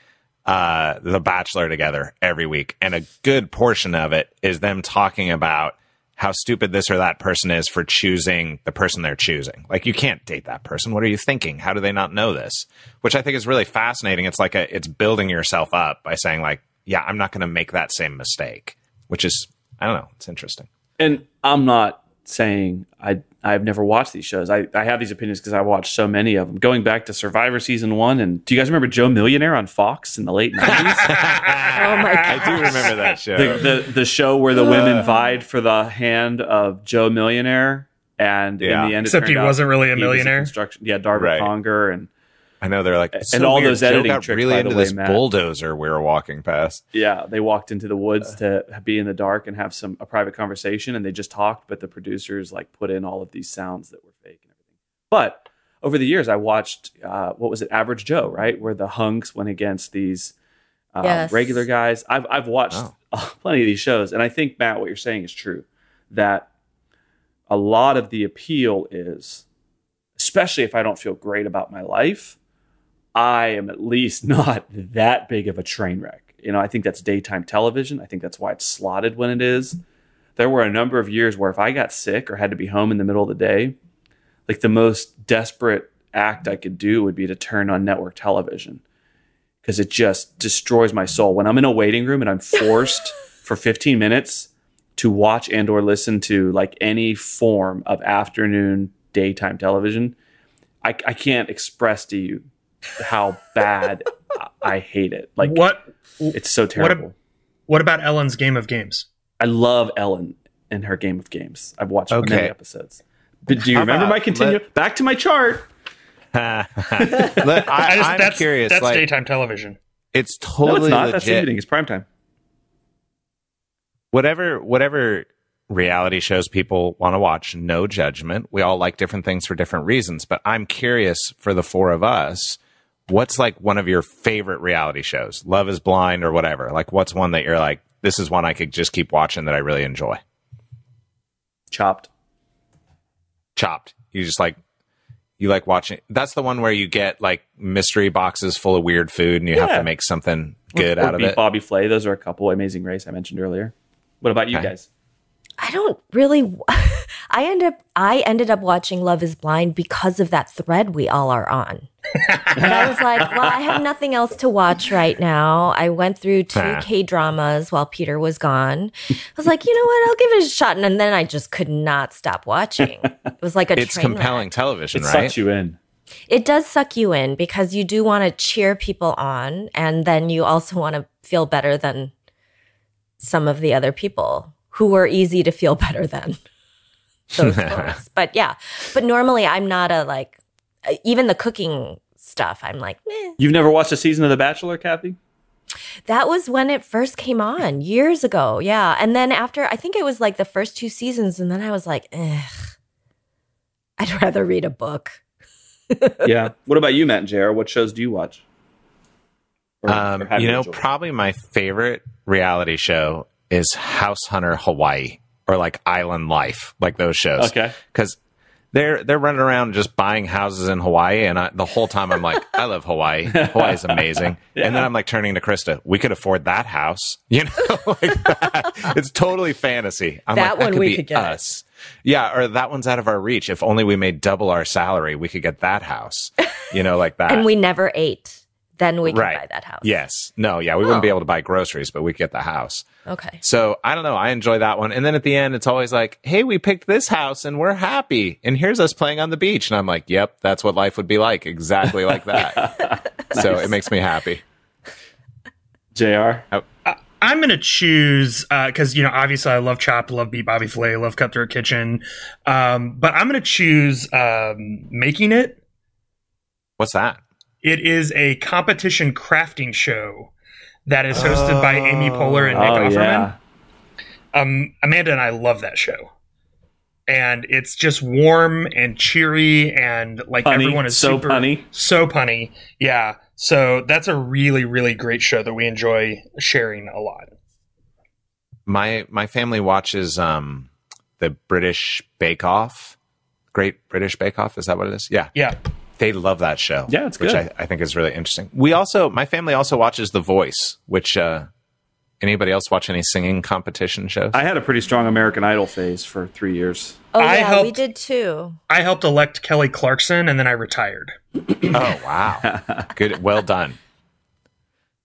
uh, The Bachelor together every week. And a good portion of it is them talking about how stupid this or that person is for choosing the person they're choosing. Like you can't date that person. What are you thinking? How do they not know this? Which I think is really fascinating. It's like a, it's building yourself up by saying like, yeah, I'm not going to make that same mistake, which is, I don't know. It's interesting. and I'm not saying I I've never watched these shows. I, I have these opinions because I watched so many of them. Going back to Survivor season one, and do you guys remember Joe Millionaire on Fox in the late nineties? (laughs) oh my god, I do remember that show. the, the the show where the women vied for the hand of Joe Millionaire, and Yeah. in the end, it Except he turned out wasn't really a he was millionaire. construction, yeah, Darby Right. Conger, and I know they're like, And "So all weird. those Joe editing got tricks, really by the into way, this Matt. bulldozer we were walking past. yeah, they walked into the woods to be in the dark and have some a private conversation, and they just talked, but the producers like put in all of these sounds that were fake and everything. But over the years, I watched uh, what was it, Average Joe, right, where the hunks went against these uh, Yes. regular guys. I've I've watched Oh. (laughs) plenty of these shows, and I think Matt, what you're saying is true. That a lot of the appeal is, especially if I don't feel great about my life, I am at least (laughs) not that big of a train wreck. You know, I think that's daytime television. I think that's why it's slotted when it is. There were a number of years where if I got sick or had to be home in the middle of the day, like the most desperate act I could do would be to turn on network television because it just destroys my soul. When I'm in a waiting room and I'm forced (laughs) for 15 minutes to watch and or listen to like any form of afternoon daytime television, I, I can't express to you how bad I- I hate it. Like what it's so What a- terrible. what about Ellen's Game of Games? I love Ellen and her Game of Games. I've watched Okay. many episodes. But do you How remember about my continue? let- Back to my chart. (laughs) Let- I I, just am that's curious. that's like, daytime television. it's No, totally it's not. That's legit. evening. It's prime time. whatever whatever reality shows people want to watch no judgment we all like different things for different reasons but i'm curious for the four of us what's like one of your favorite reality shows love is blind or whatever like what's one that you're like this is one i could just keep watching that i really enjoy Chopped. chopped you just like you like watching that's the one where you get like mystery boxes full of weird food and you have to make something good Or out of it Bobby Flay. Those are a couple. Amazing Race I mentioned earlier. What about you Okay. guys? I don't really (laughs) I ended up I ended up watching Love Is Blind because of that thread we all are on. and I was like, well, I have nothing else to watch right now. I went through two. K dramas while Peter was gone. I was like, you know what? I'll give it a shot. And then I just could not stop watching. It was like a It's train compelling wreck. television, It right? sucks you in. It does suck you in because you do want to cheer people on, and then you also want to feel better than some of the other people who were easy to feel (laughs) better than. (laughs) Those folks. But yeah, but normally I'm not a like uh, even the cooking stuff. I'm like, meh. You've never watched a season of The Bachelor, Kathy? That was when it first came on years ago. Yeah, and then after I think it was like the first two seasons, and then I was like, ugh, I'd (laughs) rather read a book. yeah. What about you, Matt and JR? What shows do you watch? Or- Um, or you know, enjoyed? probably my favorite reality show is House Hunter Hawaii or like Island Life, like those shows. Okay. because they're they're running around just buying houses in Hawaii, and I, the whole time I'm like, I love Hawaii. (laughs) Hawaii is amazing. (laughs) And then I'm like turning to Krista, we could afford that house, (laughs) you know, like that. It's totally fantasy. I'm That like, one could we be could get. us. Yeah, or that one's out of our reach. If only we made double our salary, we could get that house. You know, like that. and we never ate. Then we could Right. buy that house. Yes. No, yeah, we wouldn't Oh. be able to buy groceries, but we could get the house. Okay. So I don't know. I enjoy that one. And then at the end, it's always like, hey, we picked this house and we're happy. And here's us playing on the beach. And I'm like, yep, that's what life would be like. Exactly like that. (laughs) So it makes me happy. JR? I'm gonna choose because you know obviously I love Chop, love Beat Bobby Flay, love Cutthroat Kitchen, um, but I'm gonna choose um, Making It. What's that? It is a competition crafting show that is hosted by Amy Poehler and Nick oh, Offerman. yeah. Um, Amanda and I love that show, and it's just warm and cheery, and like Punny. everyone is So super punny. so punny. Yeah, so that's a really really great show that we enjoy sharing a lot. My my family watches um the British Bake Off. Great British Bake Off. Is that what it is? Yeah. Yeah, They love that show. Yeah, it's which good. I, I think is really interesting. We also, my family also watches The Voice, which, uh, anybody else watch any singing competition shows? I had a pretty strong American Idol phase for three years. Oh I yeah, we did too. I helped elect Kelly Clarkson, and then I retired. oh, wow. (laughs) Good. Well done.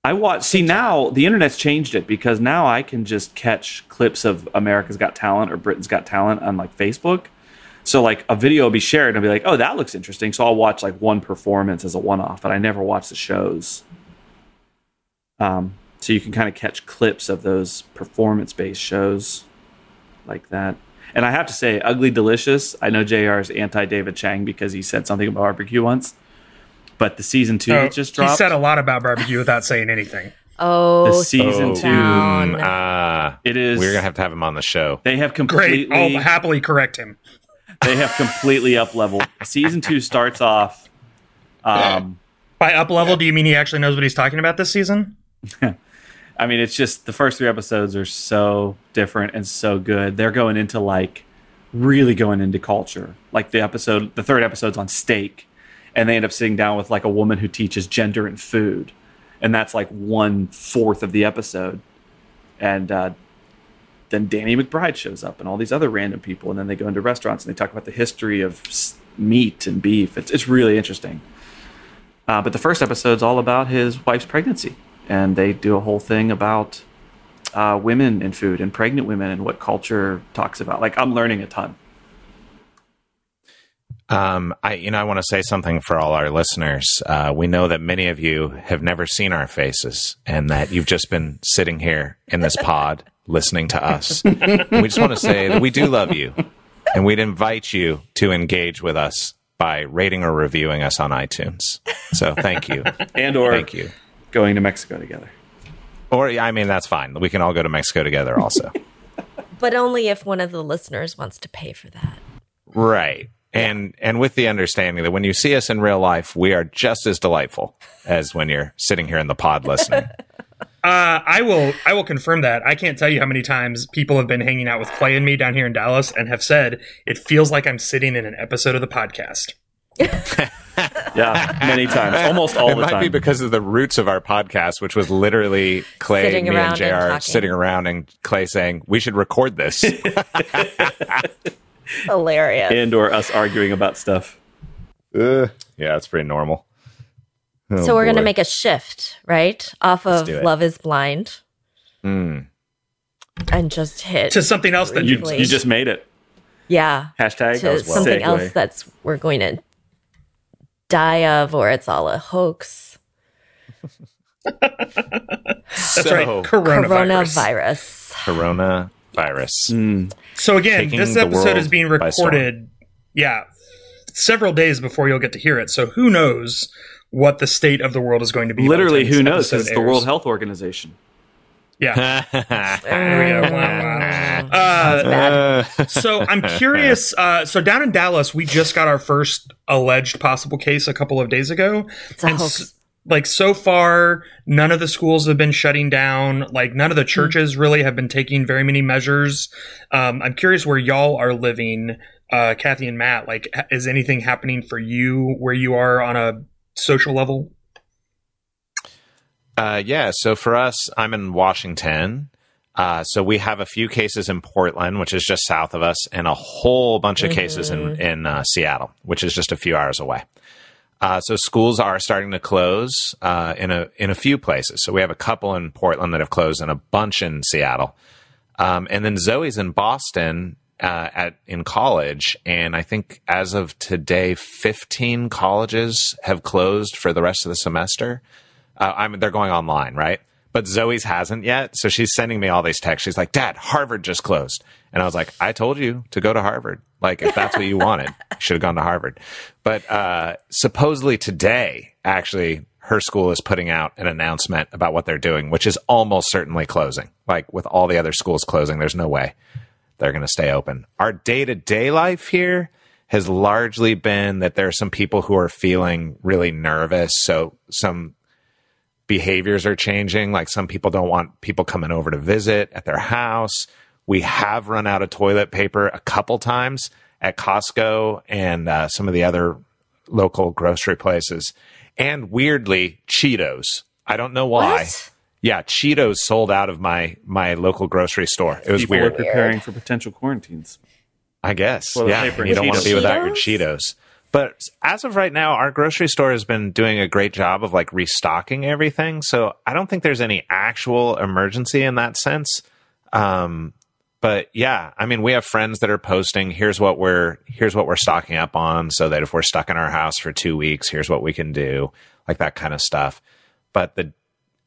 I watch. See now the internet's changed it because now I can just catch clips of America's Got Talent or Britain's Got Talent on like Facebook. So like a video will be shared and I'll be like, oh, that looks interesting. So I'll watch like one performance as a one-off, but I never watch the shows. Um, so you can kind of catch clips of those performance-based shows like that. And I have to say, Ugly Delicious. I know Jr. is anti David Chang because he said something about barbecue once, but the season two Oh, that just he said a lot about barbecue without saying anything. (laughs) Oh, The season sit two. down. Ah, It is. we're going to have to have him on the show. They have completely. Great. completely. I'll happily correct him. They have completely up leveled. Season two starts off. Um, By up level, do you mean he actually knows what he's talking about this season? (laughs) I mean, it's just the first three episodes are so different and so good. They're going into like really going into culture. Like the episode, the third episode's on steak, and they end up sitting down with like a woman who teaches gender and food, and that's like one fourth of the episode. And uh, then Danny McBride shows up, and all these other random people, and then they go into restaurants and they talk about the history of meat and beef. It's it's really interesting. Uh, but the first episode's all about his wife's pregnancy, and they do a whole thing about uh, women and food and pregnant women and what culture talks about. Like I'm learning a ton. Um, I, you know, I want to say something for all our listeners. Uh, we know that many of you have never seen our faces and that you've just been sitting here in this pod (laughs) listening to us. we just want to say that we do love you and we'd invite you to engage with us by rating or reviewing us on iTunes. So thank you. And or Thank you. going to Mexico together. Or, I mean, that's fine. We can all go to Mexico together also. But only if one of the listeners wants to pay for that. Right. And and with the understanding that when you see us in real life, we are just as delightful as when you're sitting here in the pod listening. (laughs) Uh, I will. I will confirm that. I can't tell you how many times people have been hanging out with Clay and me down here in Dallas and have said it feels like I'm sitting in an episode of the podcast. (laughs) Yeah, many times, almost all it the time. It might time. be because of the roots of our podcast, which was literally Clay, Sitting me, and around and JR sitting around and Clay saying, We should record this. (laughs) Hilarious. and or us arguing about stuff. Uh, yeah, it's pretty normal. Oh, so we're going to make a shift, right? Off of. Love is Blind Mm. and just hit. to something else that You you, just made it. yeah. Hashtag To something segue. else that's we're going to die of or it's all a hoax. That's right, coronavirus. Coronavirus. Coronavirus. Mm. So again, Taking this episode is being recorded, yeah, several days before you'll get to hear it. So who knows what the state of the world is going to be? Literally, who knows? episode It's the. World Health Organization. Yeah. (laughs) there we go. Wow, wow. Uh, so I'm curious. Uh, so down in Dallas, we just got our first alleged possible case a couple of days ago. It's a And hoax. s- like so far, none of the schools have been shutting down. Like none of the churches really have been taking very many measures. Um, I'm curious where y'all are living, uh, Kathy and Matt. Like, ha- is anything happening for you where you are on a social level? Uh, yeah. So for us, I'm in Washington. Uh, so we have a few cases in Portland, which is just south of us, and a whole bunch of cases in in uh, Seattle, which is just a few hours away. Uh, so schools are starting to close uh, in a in a few places. So we have a couple in Portland that have closed, and a bunch in Seattle. Um, and then Zoe's in Boston uh, at in college, and I think as of today, 15 colleges have closed for the rest of the semester. Uh, I mean, they're going online, right? But Zoe's hasn't yet, so she's sending me all these texts. She's like, "Dad, Harvard just closed," and I was like, "I told you to go to Harvard. Like, if that's what you wanted, (laughs) you should have gone to Harvard." But uh, supposedly today, actually, her school is putting out an announcement about what they're doing, which is almost certainly closing. Like with all the other schools closing, there's no way they're going to stay open. Our day to day life here has largely been that there are some people who are feeling really nervous. So some behaviors are changing. Like some people don't want people coming over to visit at their house. We have run out of toilet paper a couple times at Costco and uh, some of the other local grocery places. And weirdly, Cheetos. I don't know why. What? Yeah, Cheetos sold out of my my local grocery store. It was People weird. are preparing for potential quarantines. I guess. Toilet yeah, you don't want to be without your Cheetos. But as of right now, our grocery store has been doing a great job of like restocking everything. So I don't think there's any actual emergency in that sense. Um, but yeah, I mean, we have friends that are posting, here's what we're, here's what we're stocking up on so that if we're stuck in our house for two weeks, here's what we can do, like that kind of stuff. But the,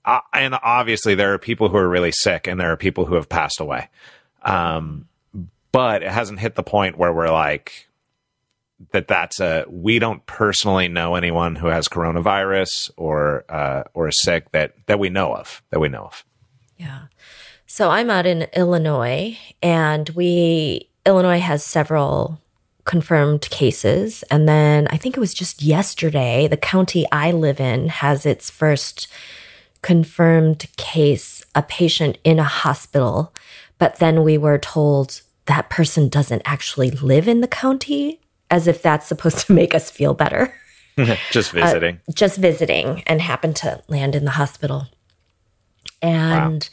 uh, and obviously there are people who are really sick and there are people who have passed away. Um, but it hasn't hit the point where we're like that that's a we don't personally know anyone who has coronavirus or uh, or is sick that that we know of that we know of Yeah. So I'm out in Illinois, and we, Illinois has several confirmed cases. And then I think it was just yesterday, the county I live in has its first confirmed case, a patient in a hospital. But then we were told that person doesn't actually live in the county, as if that's supposed to make us feel better. (laughs) just visiting just visiting and happened to land in the hospital. And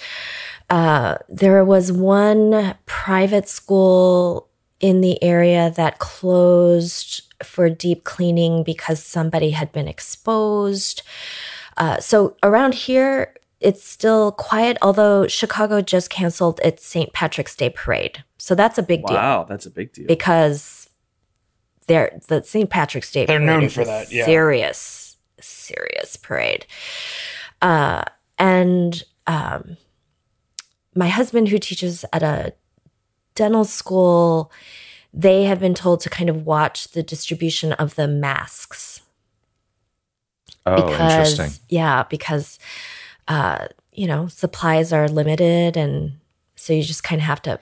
uh, there was one private school in the area that closed for deep cleaning because somebody had been exposed. Uh, so around here, it's still quiet, although Chicago just canceled its St. Patrick's Day parade. So that's a big deal Wow, that's a big deal. because they're the St. Patrick's Day They're parade known is for a that, yeah. serious, serious parade. Uh, and um, my husband, who teaches at a dental school, they have been told to kind of watch the distribution of the masks oh because interesting yeah because uh you know supplies are limited and so you just kind of have to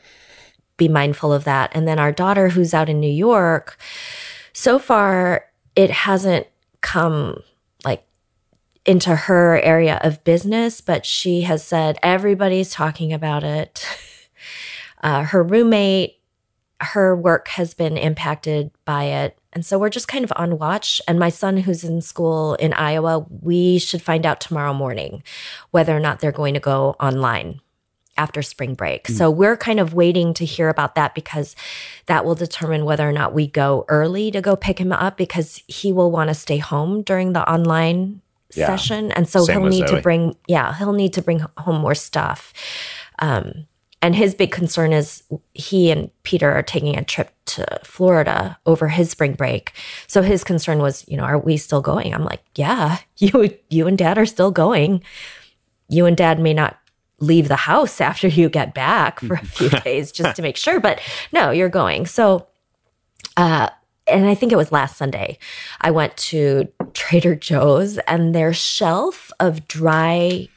be mindful of that. And then our daughter who's out in new york so far it hasn't come like into her area of business but she has said everybody's talking about it. (laughs) Uh, her roommate her work has been impacted by it. And so we're just kind of on watch. And my son, who's in school in Iowa, we should find out tomorrow morning whether or not they're going to go online. after spring break. So we're kind of waiting to hear about that because that will determine whether or not we go early to go pick him up because he will want to stay home during the online Yeah. session. And so Same he'll need Zoe. to bring, yeah, he'll need to bring home more stuff. Um, and his big concern is he and Peter are taking a trip to Florida over his spring break. So his concern was, you know, are we still going? I'm like, yeah, (laughs) you you and dad are still going. You and dad may not leave the house after you get back for a few (laughs) days just to make sure, but no, you're going. So uh and I think it was last Sunday, I went to Trader Joe's and their shelf of dry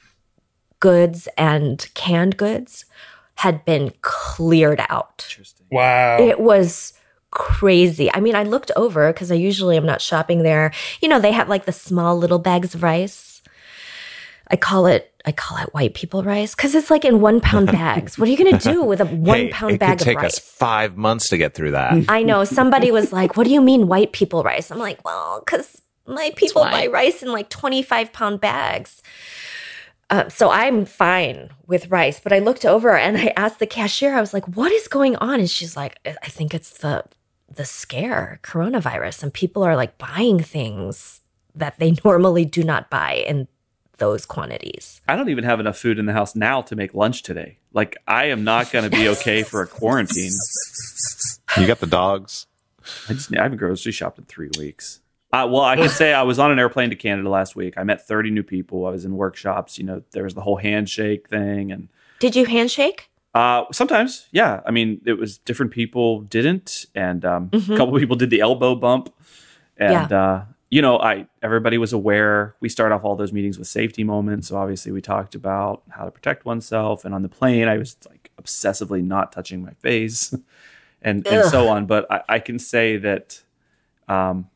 goods and canned goods had been cleared out. Interesting. Wow. It was crazy. I mean, I looked over because I usually am not shopping there. You know, they have like the small little bags of rice. I call it I call it white people rice because it's like in one pound (laughs) bags. What are you gonna do with a one Hey, pound it bag could of take rice? us five months to get through that. I know somebody was like, "What do you mean white people rice?" I'm like, "Well, because my people buy rice in like 25 pound bags." Uh, so I'm fine with rice, but I looked over and I asked the cashier. I was like, "What is going on?" And she's like, "I I think it's the the scare, coronavirus, and people are like buying things that they (laughs) normally do not buy in those quantities." I don't even have enough food in the house now to make lunch today. Like I am not going to be okay for a quarantine. You got the dogs. I just I haven't grocery shopped in three weeks. Uh, well, I can (laughs) say I was on an airplane to Canada last week. I met 30 new people. I was in workshops. You know, there was the whole handshake thing, and Did you handshake? uh, sometimes, yeah. I mean, it was different people didn't, and um, a couple people did the elbow bump, and uh, you know, I everybody was aware. We start off all those meetings with safety moments. So obviously, we talked about how to protect oneself, and on the plane, I was like obsessively not touching my face, (laughs) and and so on. But I, I can say that. Um,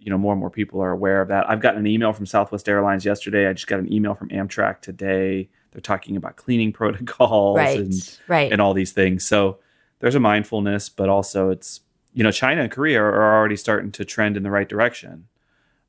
you know, more and more people are aware of that. I've gotten an email from Southwest Airlines yesterday. I just got an email from Amtrak today. They're talking about cleaning (laughs) protocols Right, and right. and all these things. So there's a mindfulness, but also it's you know China and Korea are already starting to trend in the right direction.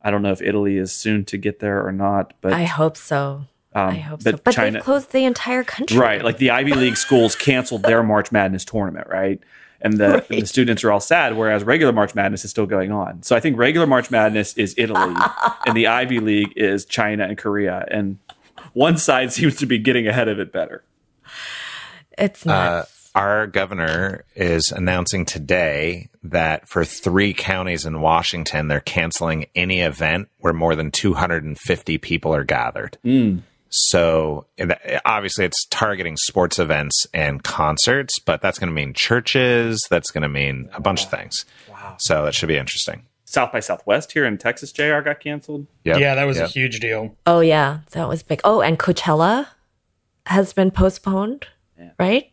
I don't know if Italy is soon to get there or not, but I hope so. um, I hope so. But China, they've closed the entire country. right? Like the Ivy League schools canceled their March Madness tournament, right? And the, and the students are all sad, whereas regular March Madness is still going on. So I think regular March Madness is Italy, (laughs) and the Ivy League is China and Korea, and one side (laughs) seems to be getting ahead of it better. It's Uh, our governor is announcing today that for three counties in Washington, they're canceling any event where more than 250 people are gathered. So obviously, it's targeting sports events and concerts, but that's going to mean churches. That's going to mean a bunch of things. Wow. So that should be interesting. South by Southwest here in Texas, JR got canceled. Yep. yeah, that was a huge deal. oh yeah, that was big. Oh, and Coachella has been postponed, right?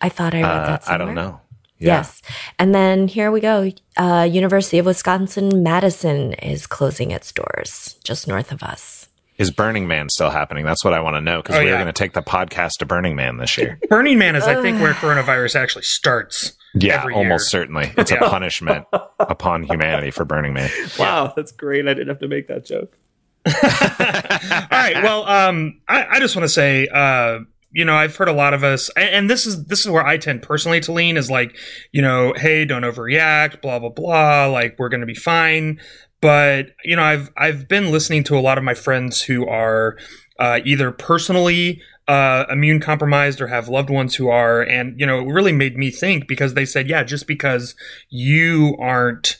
I thought I read Uh, that. I don't know. Yeah. Yes, and then here we go. Uh, University of Wisconsin Madison is closing its doors just north of us. Is Burning Man still happening? That's what I want to know because Oh, we're yeah. going to take the podcast to Burning Man this year. (laughs) Burning Man is, I think, where coronavirus actually starts. Yeah, every year. almost certainly. It's a punishment (laughs) upon humanity for Burning Man. Wow, that's great. I didn't have to make that joke. (laughs) All right. Well, um, I, I just want to say, uh, you know, I've heard a lot of us, and, and this is this is where I tend personally to lean is like, you know, hey, don't overreact, blah blah blah. Like we're gonna be fine. But you know, I've I've been listening to a lot of my friends who are uh, either personally uh, immune compromised or have loved ones who are, and you know, it really made me think because they said, yeah, just because you aren't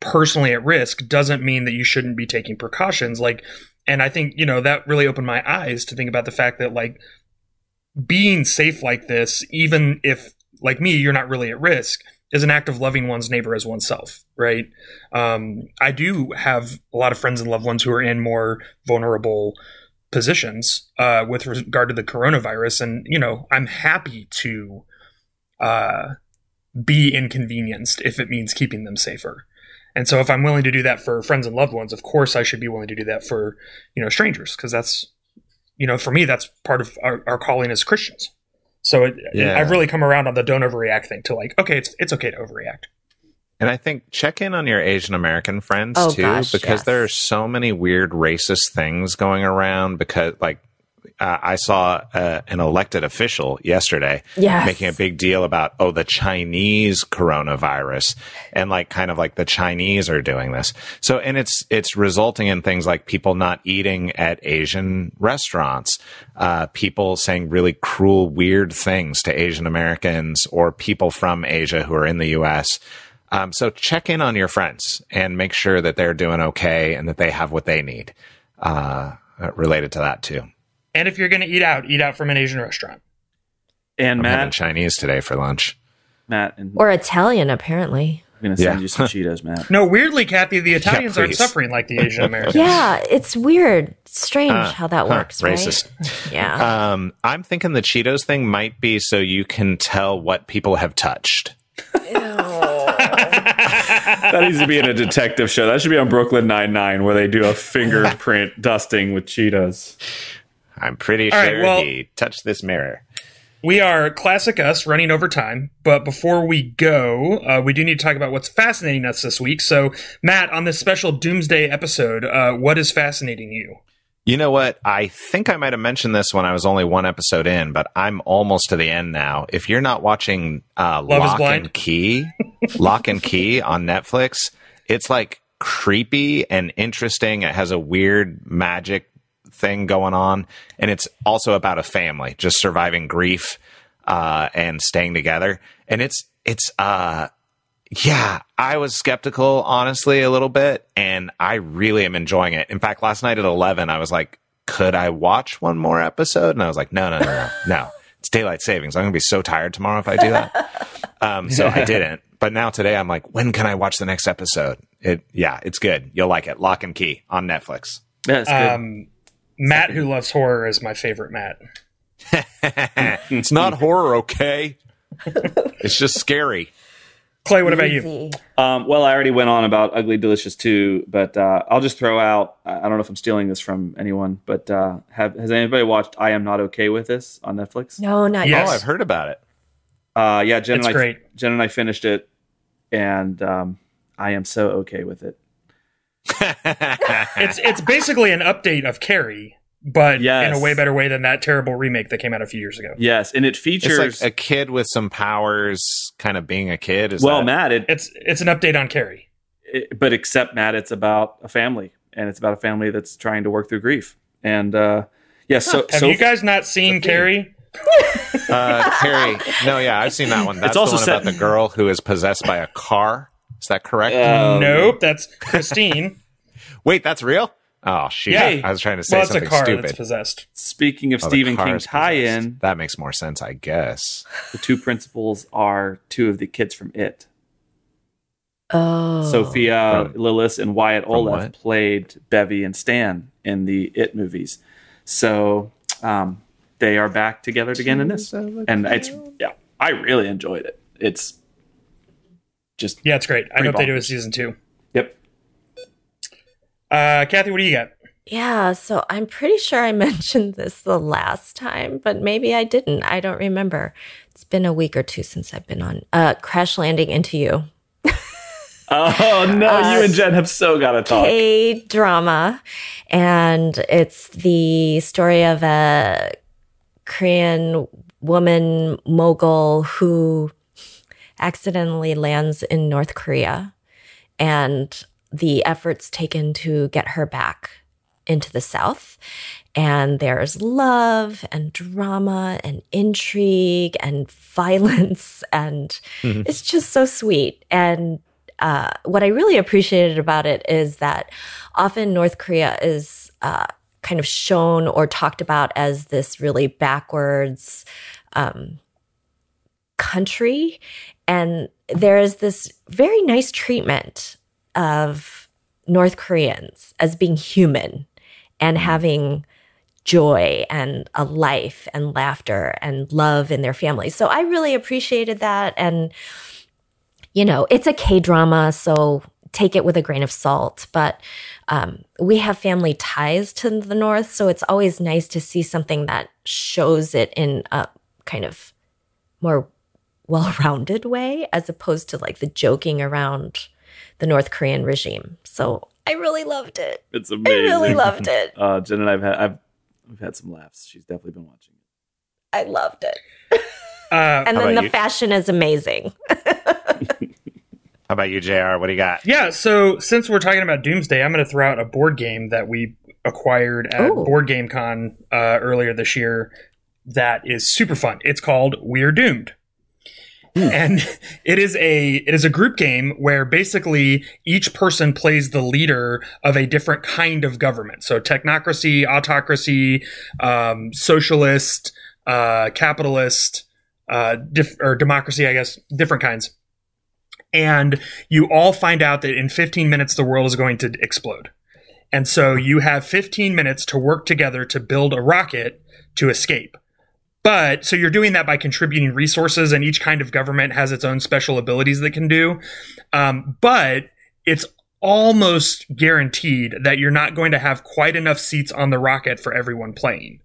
personally at risk doesn't mean that you shouldn't be taking precautions. Like, and I think, you know, that really opened my eyes to think about the fact that, like, being safe like this, even if, like me, you're not really at risk, is an act of loving one's neighbor as oneself, right? Um, I do have a lot of friends and loved ones who are in more vulnerable positions uh, with regard to the coronavirus. And, you know, I'm happy to uh, be inconvenienced if it means keeping them safer. And so if I'm willing to do that for friends and loved ones, of course I should be willing to do that for, you know, strangers because that's, you know, for me, that's part of our, our calling as Christians. So it, Yeah. I've really come around on the don't overreact thing to like, okay, it's, it's okay to overreact. And I think check in on your Asian American friends Oh, too, gosh, because yes. there are so many weird racist things going around. Because, like, uh, I saw uh, an elected official yesterday Yes. making a big deal about, oh, the Chinese coronavirus and like kind of like the Chinese are doing this. So, and it's, it's resulting in things like people not eating at Asian restaurants, uh, people saying really cruel, weird things to Asian Americans or people from Asia who are in the U.S. Um, so check in on your friends and make sure that they're doing okay and that they have what they need, uh, related to that too. And if you're going to eat out, eat out from an Asian restaurant. And I'm Matt, Chinese today for lunch. Matt, and Or Italian, apparently. I'm going to send Yeah. you some Cheetos, Matt. No, weirdly, Kathy, the Italians aren't suffering like the Asian Americans. Yeah, it's weird. Strange Uh, how that huh, works, racist. right? Yeah. Um, I'm thinking the Cheetos thing might be so you can tell what people have touched. (laughs) that needs to be in a detective show. That should be on Brooklyn Nine Nine, where they do a fingerprint dusting with Cheetos. I'm pretty All right, sure well- he touched this mirror. We are classic us running over time, but before we go, uh, we do need to talk about what's fascinating us this week. So, Matt, on this special Doomsday episode, uh, what is fascinating you? You know what? I think I might have mentioned this when I was only one episode in, but I'm almost to the end now. If you're not watching uh, Love is Locke and Key, (laughs) Locke and Key on Netflix, it's like creepy and interesting. It has a weird magic thing going on, and it's also about a family just surviving grief uh, and staying together. And it's it's uh yeah, I was skeptical, honestly, a little bit, and I really am enjoying it. In fact, last night at 11, I was like, could I watch one more episode? And I was like, no, no, no, no, no. (laughs) It's daylight savings. I'm going to be so tired tomorrow if I do that. (laughs) Um, so I didn't. But now today, I'm like, when can I watch the next episode? It, yeah, it's good. You'll like it. Locke and Key on Netflix. Yeah, it's good. Um, Matt, who loves horror, is my favorite Matt. (laughs) it's not horror, okay? it's just scary. Clay, what about you? Um, well, I already went on about Ugly Delicious too, but uh, I'll just throw out. I I don't know if I'm stealing this from anyone, but uh, have has anybody watched I Am Not Okay with This on Netflix? No, not Yes. Oh, I've heard about it. Uh, yeah, Jen It's and I, great. Jen and I finished it, and um, I am so okay with it. It's it's basically an update of Carrie, but Yes. in a way better way than that terrible remake that came out a few years ago. Yes, and it It's features. like a kid with some powers, kind of being a kid. Is well, that- Matt, it, It's it's an update on Carrie. it- but except Matt, it's about a family, and it's about a family that's trying to work through grief. And uh, yes, so Have so you guys not seen Carrie? Uh, Carrie, no, yeah, I've seen that one. That's also the one set- about the girl who is possessed by a car. Is that correct? Um, nope, that's Christine. (laughs) Wait, that's real? Oh, shoot. Yeah. I was trying to say well, it's a something car stupid. that's possessed. speaking of Oh, Stephen car King is tie-in, That makes more sense, I guess. the two principals are two of the kids from It. Oh. Sophia From- Lillis and Wyatt from Oleff what? played Bevy and Stan in the It movies. So um, they are back together again in this, and it's yeah, I really enjoyed it. It's just Yeah, it's great. I Pretty hope they do a season two. yep. Uh, Kathy, what do you got? Yeah, so I'm pretty sure I (laughs) mentioned this the last time, but maybe I didn't. I don't remember. It's been a week or two since I've been on. Uh, Crash Landing into You. (laughs) Oh no, Uh, you and Jen have so got to talk. K drama, and it's the story of a Korean woman mogul who accidentally lands in North Korea, and the efforts taken to get her back into the South. And there's love and drama and intrigue and (laughs) violence, and it's just so sweet. And uh, what I really appreciated about it is that often North Korea is uh, kind of shown or talked about as this really backwards um, country. And there is this very nice treatment of North Koreans as being human and having joy and a life and laughter and love in their families. So I really appreciated that. And you know, it's a K drama, so take it with a grain of salt. But um, we have family ties to the North, so it's always nice to see something that shows it in a kind of more well rounded way, as opposed to like the joking around the North Korean regime. So I really loved it. It's amazing. I really loved it. (laughs) Uh, Jen and I've had I've We've had some laughs. She's definitely been watching it. I loved it. Uh, And then the you? fashion is amazing. (laughs) How about you, Jr.? What do you got? yeah, so since we're talking about Doomsday, I'm going to throw out a board game that we acquired at Ooh. Board Game Con uh, earlier this year that is super fun. It's called We're Doomed. And it is a it is a group game where basically each person plays the leader of a different kind of government. So technocracy, autocracy, um, socialist, uh, capitalist, uh, dif- or democracy, I guess, different kinds. And you all find out that in 15 minutes the world is going to explode. And so you have 15 minutes to work together to build a rocket to escape. But so you're doing that by contributing resources, and each kind of government has its own special abilities that can do. Um, but it's almost guaranteed that you're not going to have quite enough seats on the rocket for everyone playing.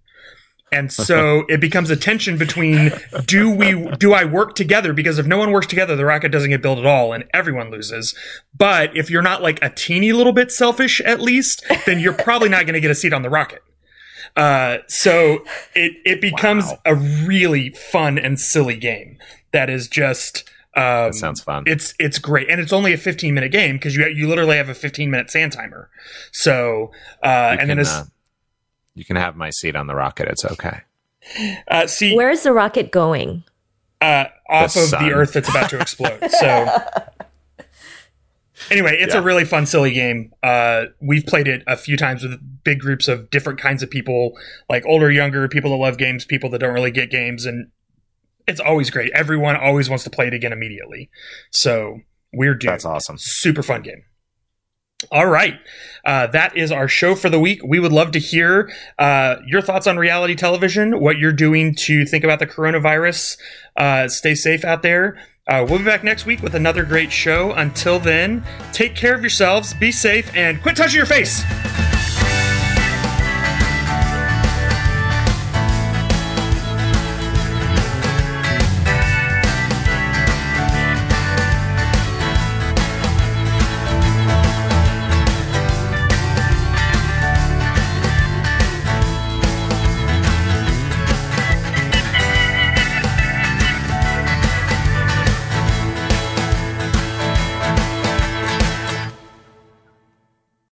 And so (laughs) it becomes a tension between do we do I work together because if no one works together the rocket doesn't get built at all and everyone loses. But if you're not like a teeny little bit selfish at least, then you're probably not going to get a seat on the rocket. Uh, so it it becomes Wow. a really fun and silly game that is just um, That sounds fun. it's it's great, and it's only a 15 minute game because you you literally have a 15 minute sand timer. So uh, You and then can, as uh, you can have my seat on the rocket. It's okay. uh, see Where is the rocket going? uh, off The of sun. the Earth that's about to explode. So (laughs) anyway, it's Yeah. a really fun, silly game. Uh, we've played it a few times with big groups of different kinds of people, like older, younger, people that love games, people that don't really get games, and it's always great. Everyone always wants to play it again immediately. So we're doing That's awesome. super fun game. All right. Uh, that is our show for the week. We would love to hear uh, your thoughts on reality television, what you're doing to think about the coronavirus. Uh, stay safe out there. Uh, we'll be back next week with another great show. Until then, take care of yourselves, be safe, and quit touching your face.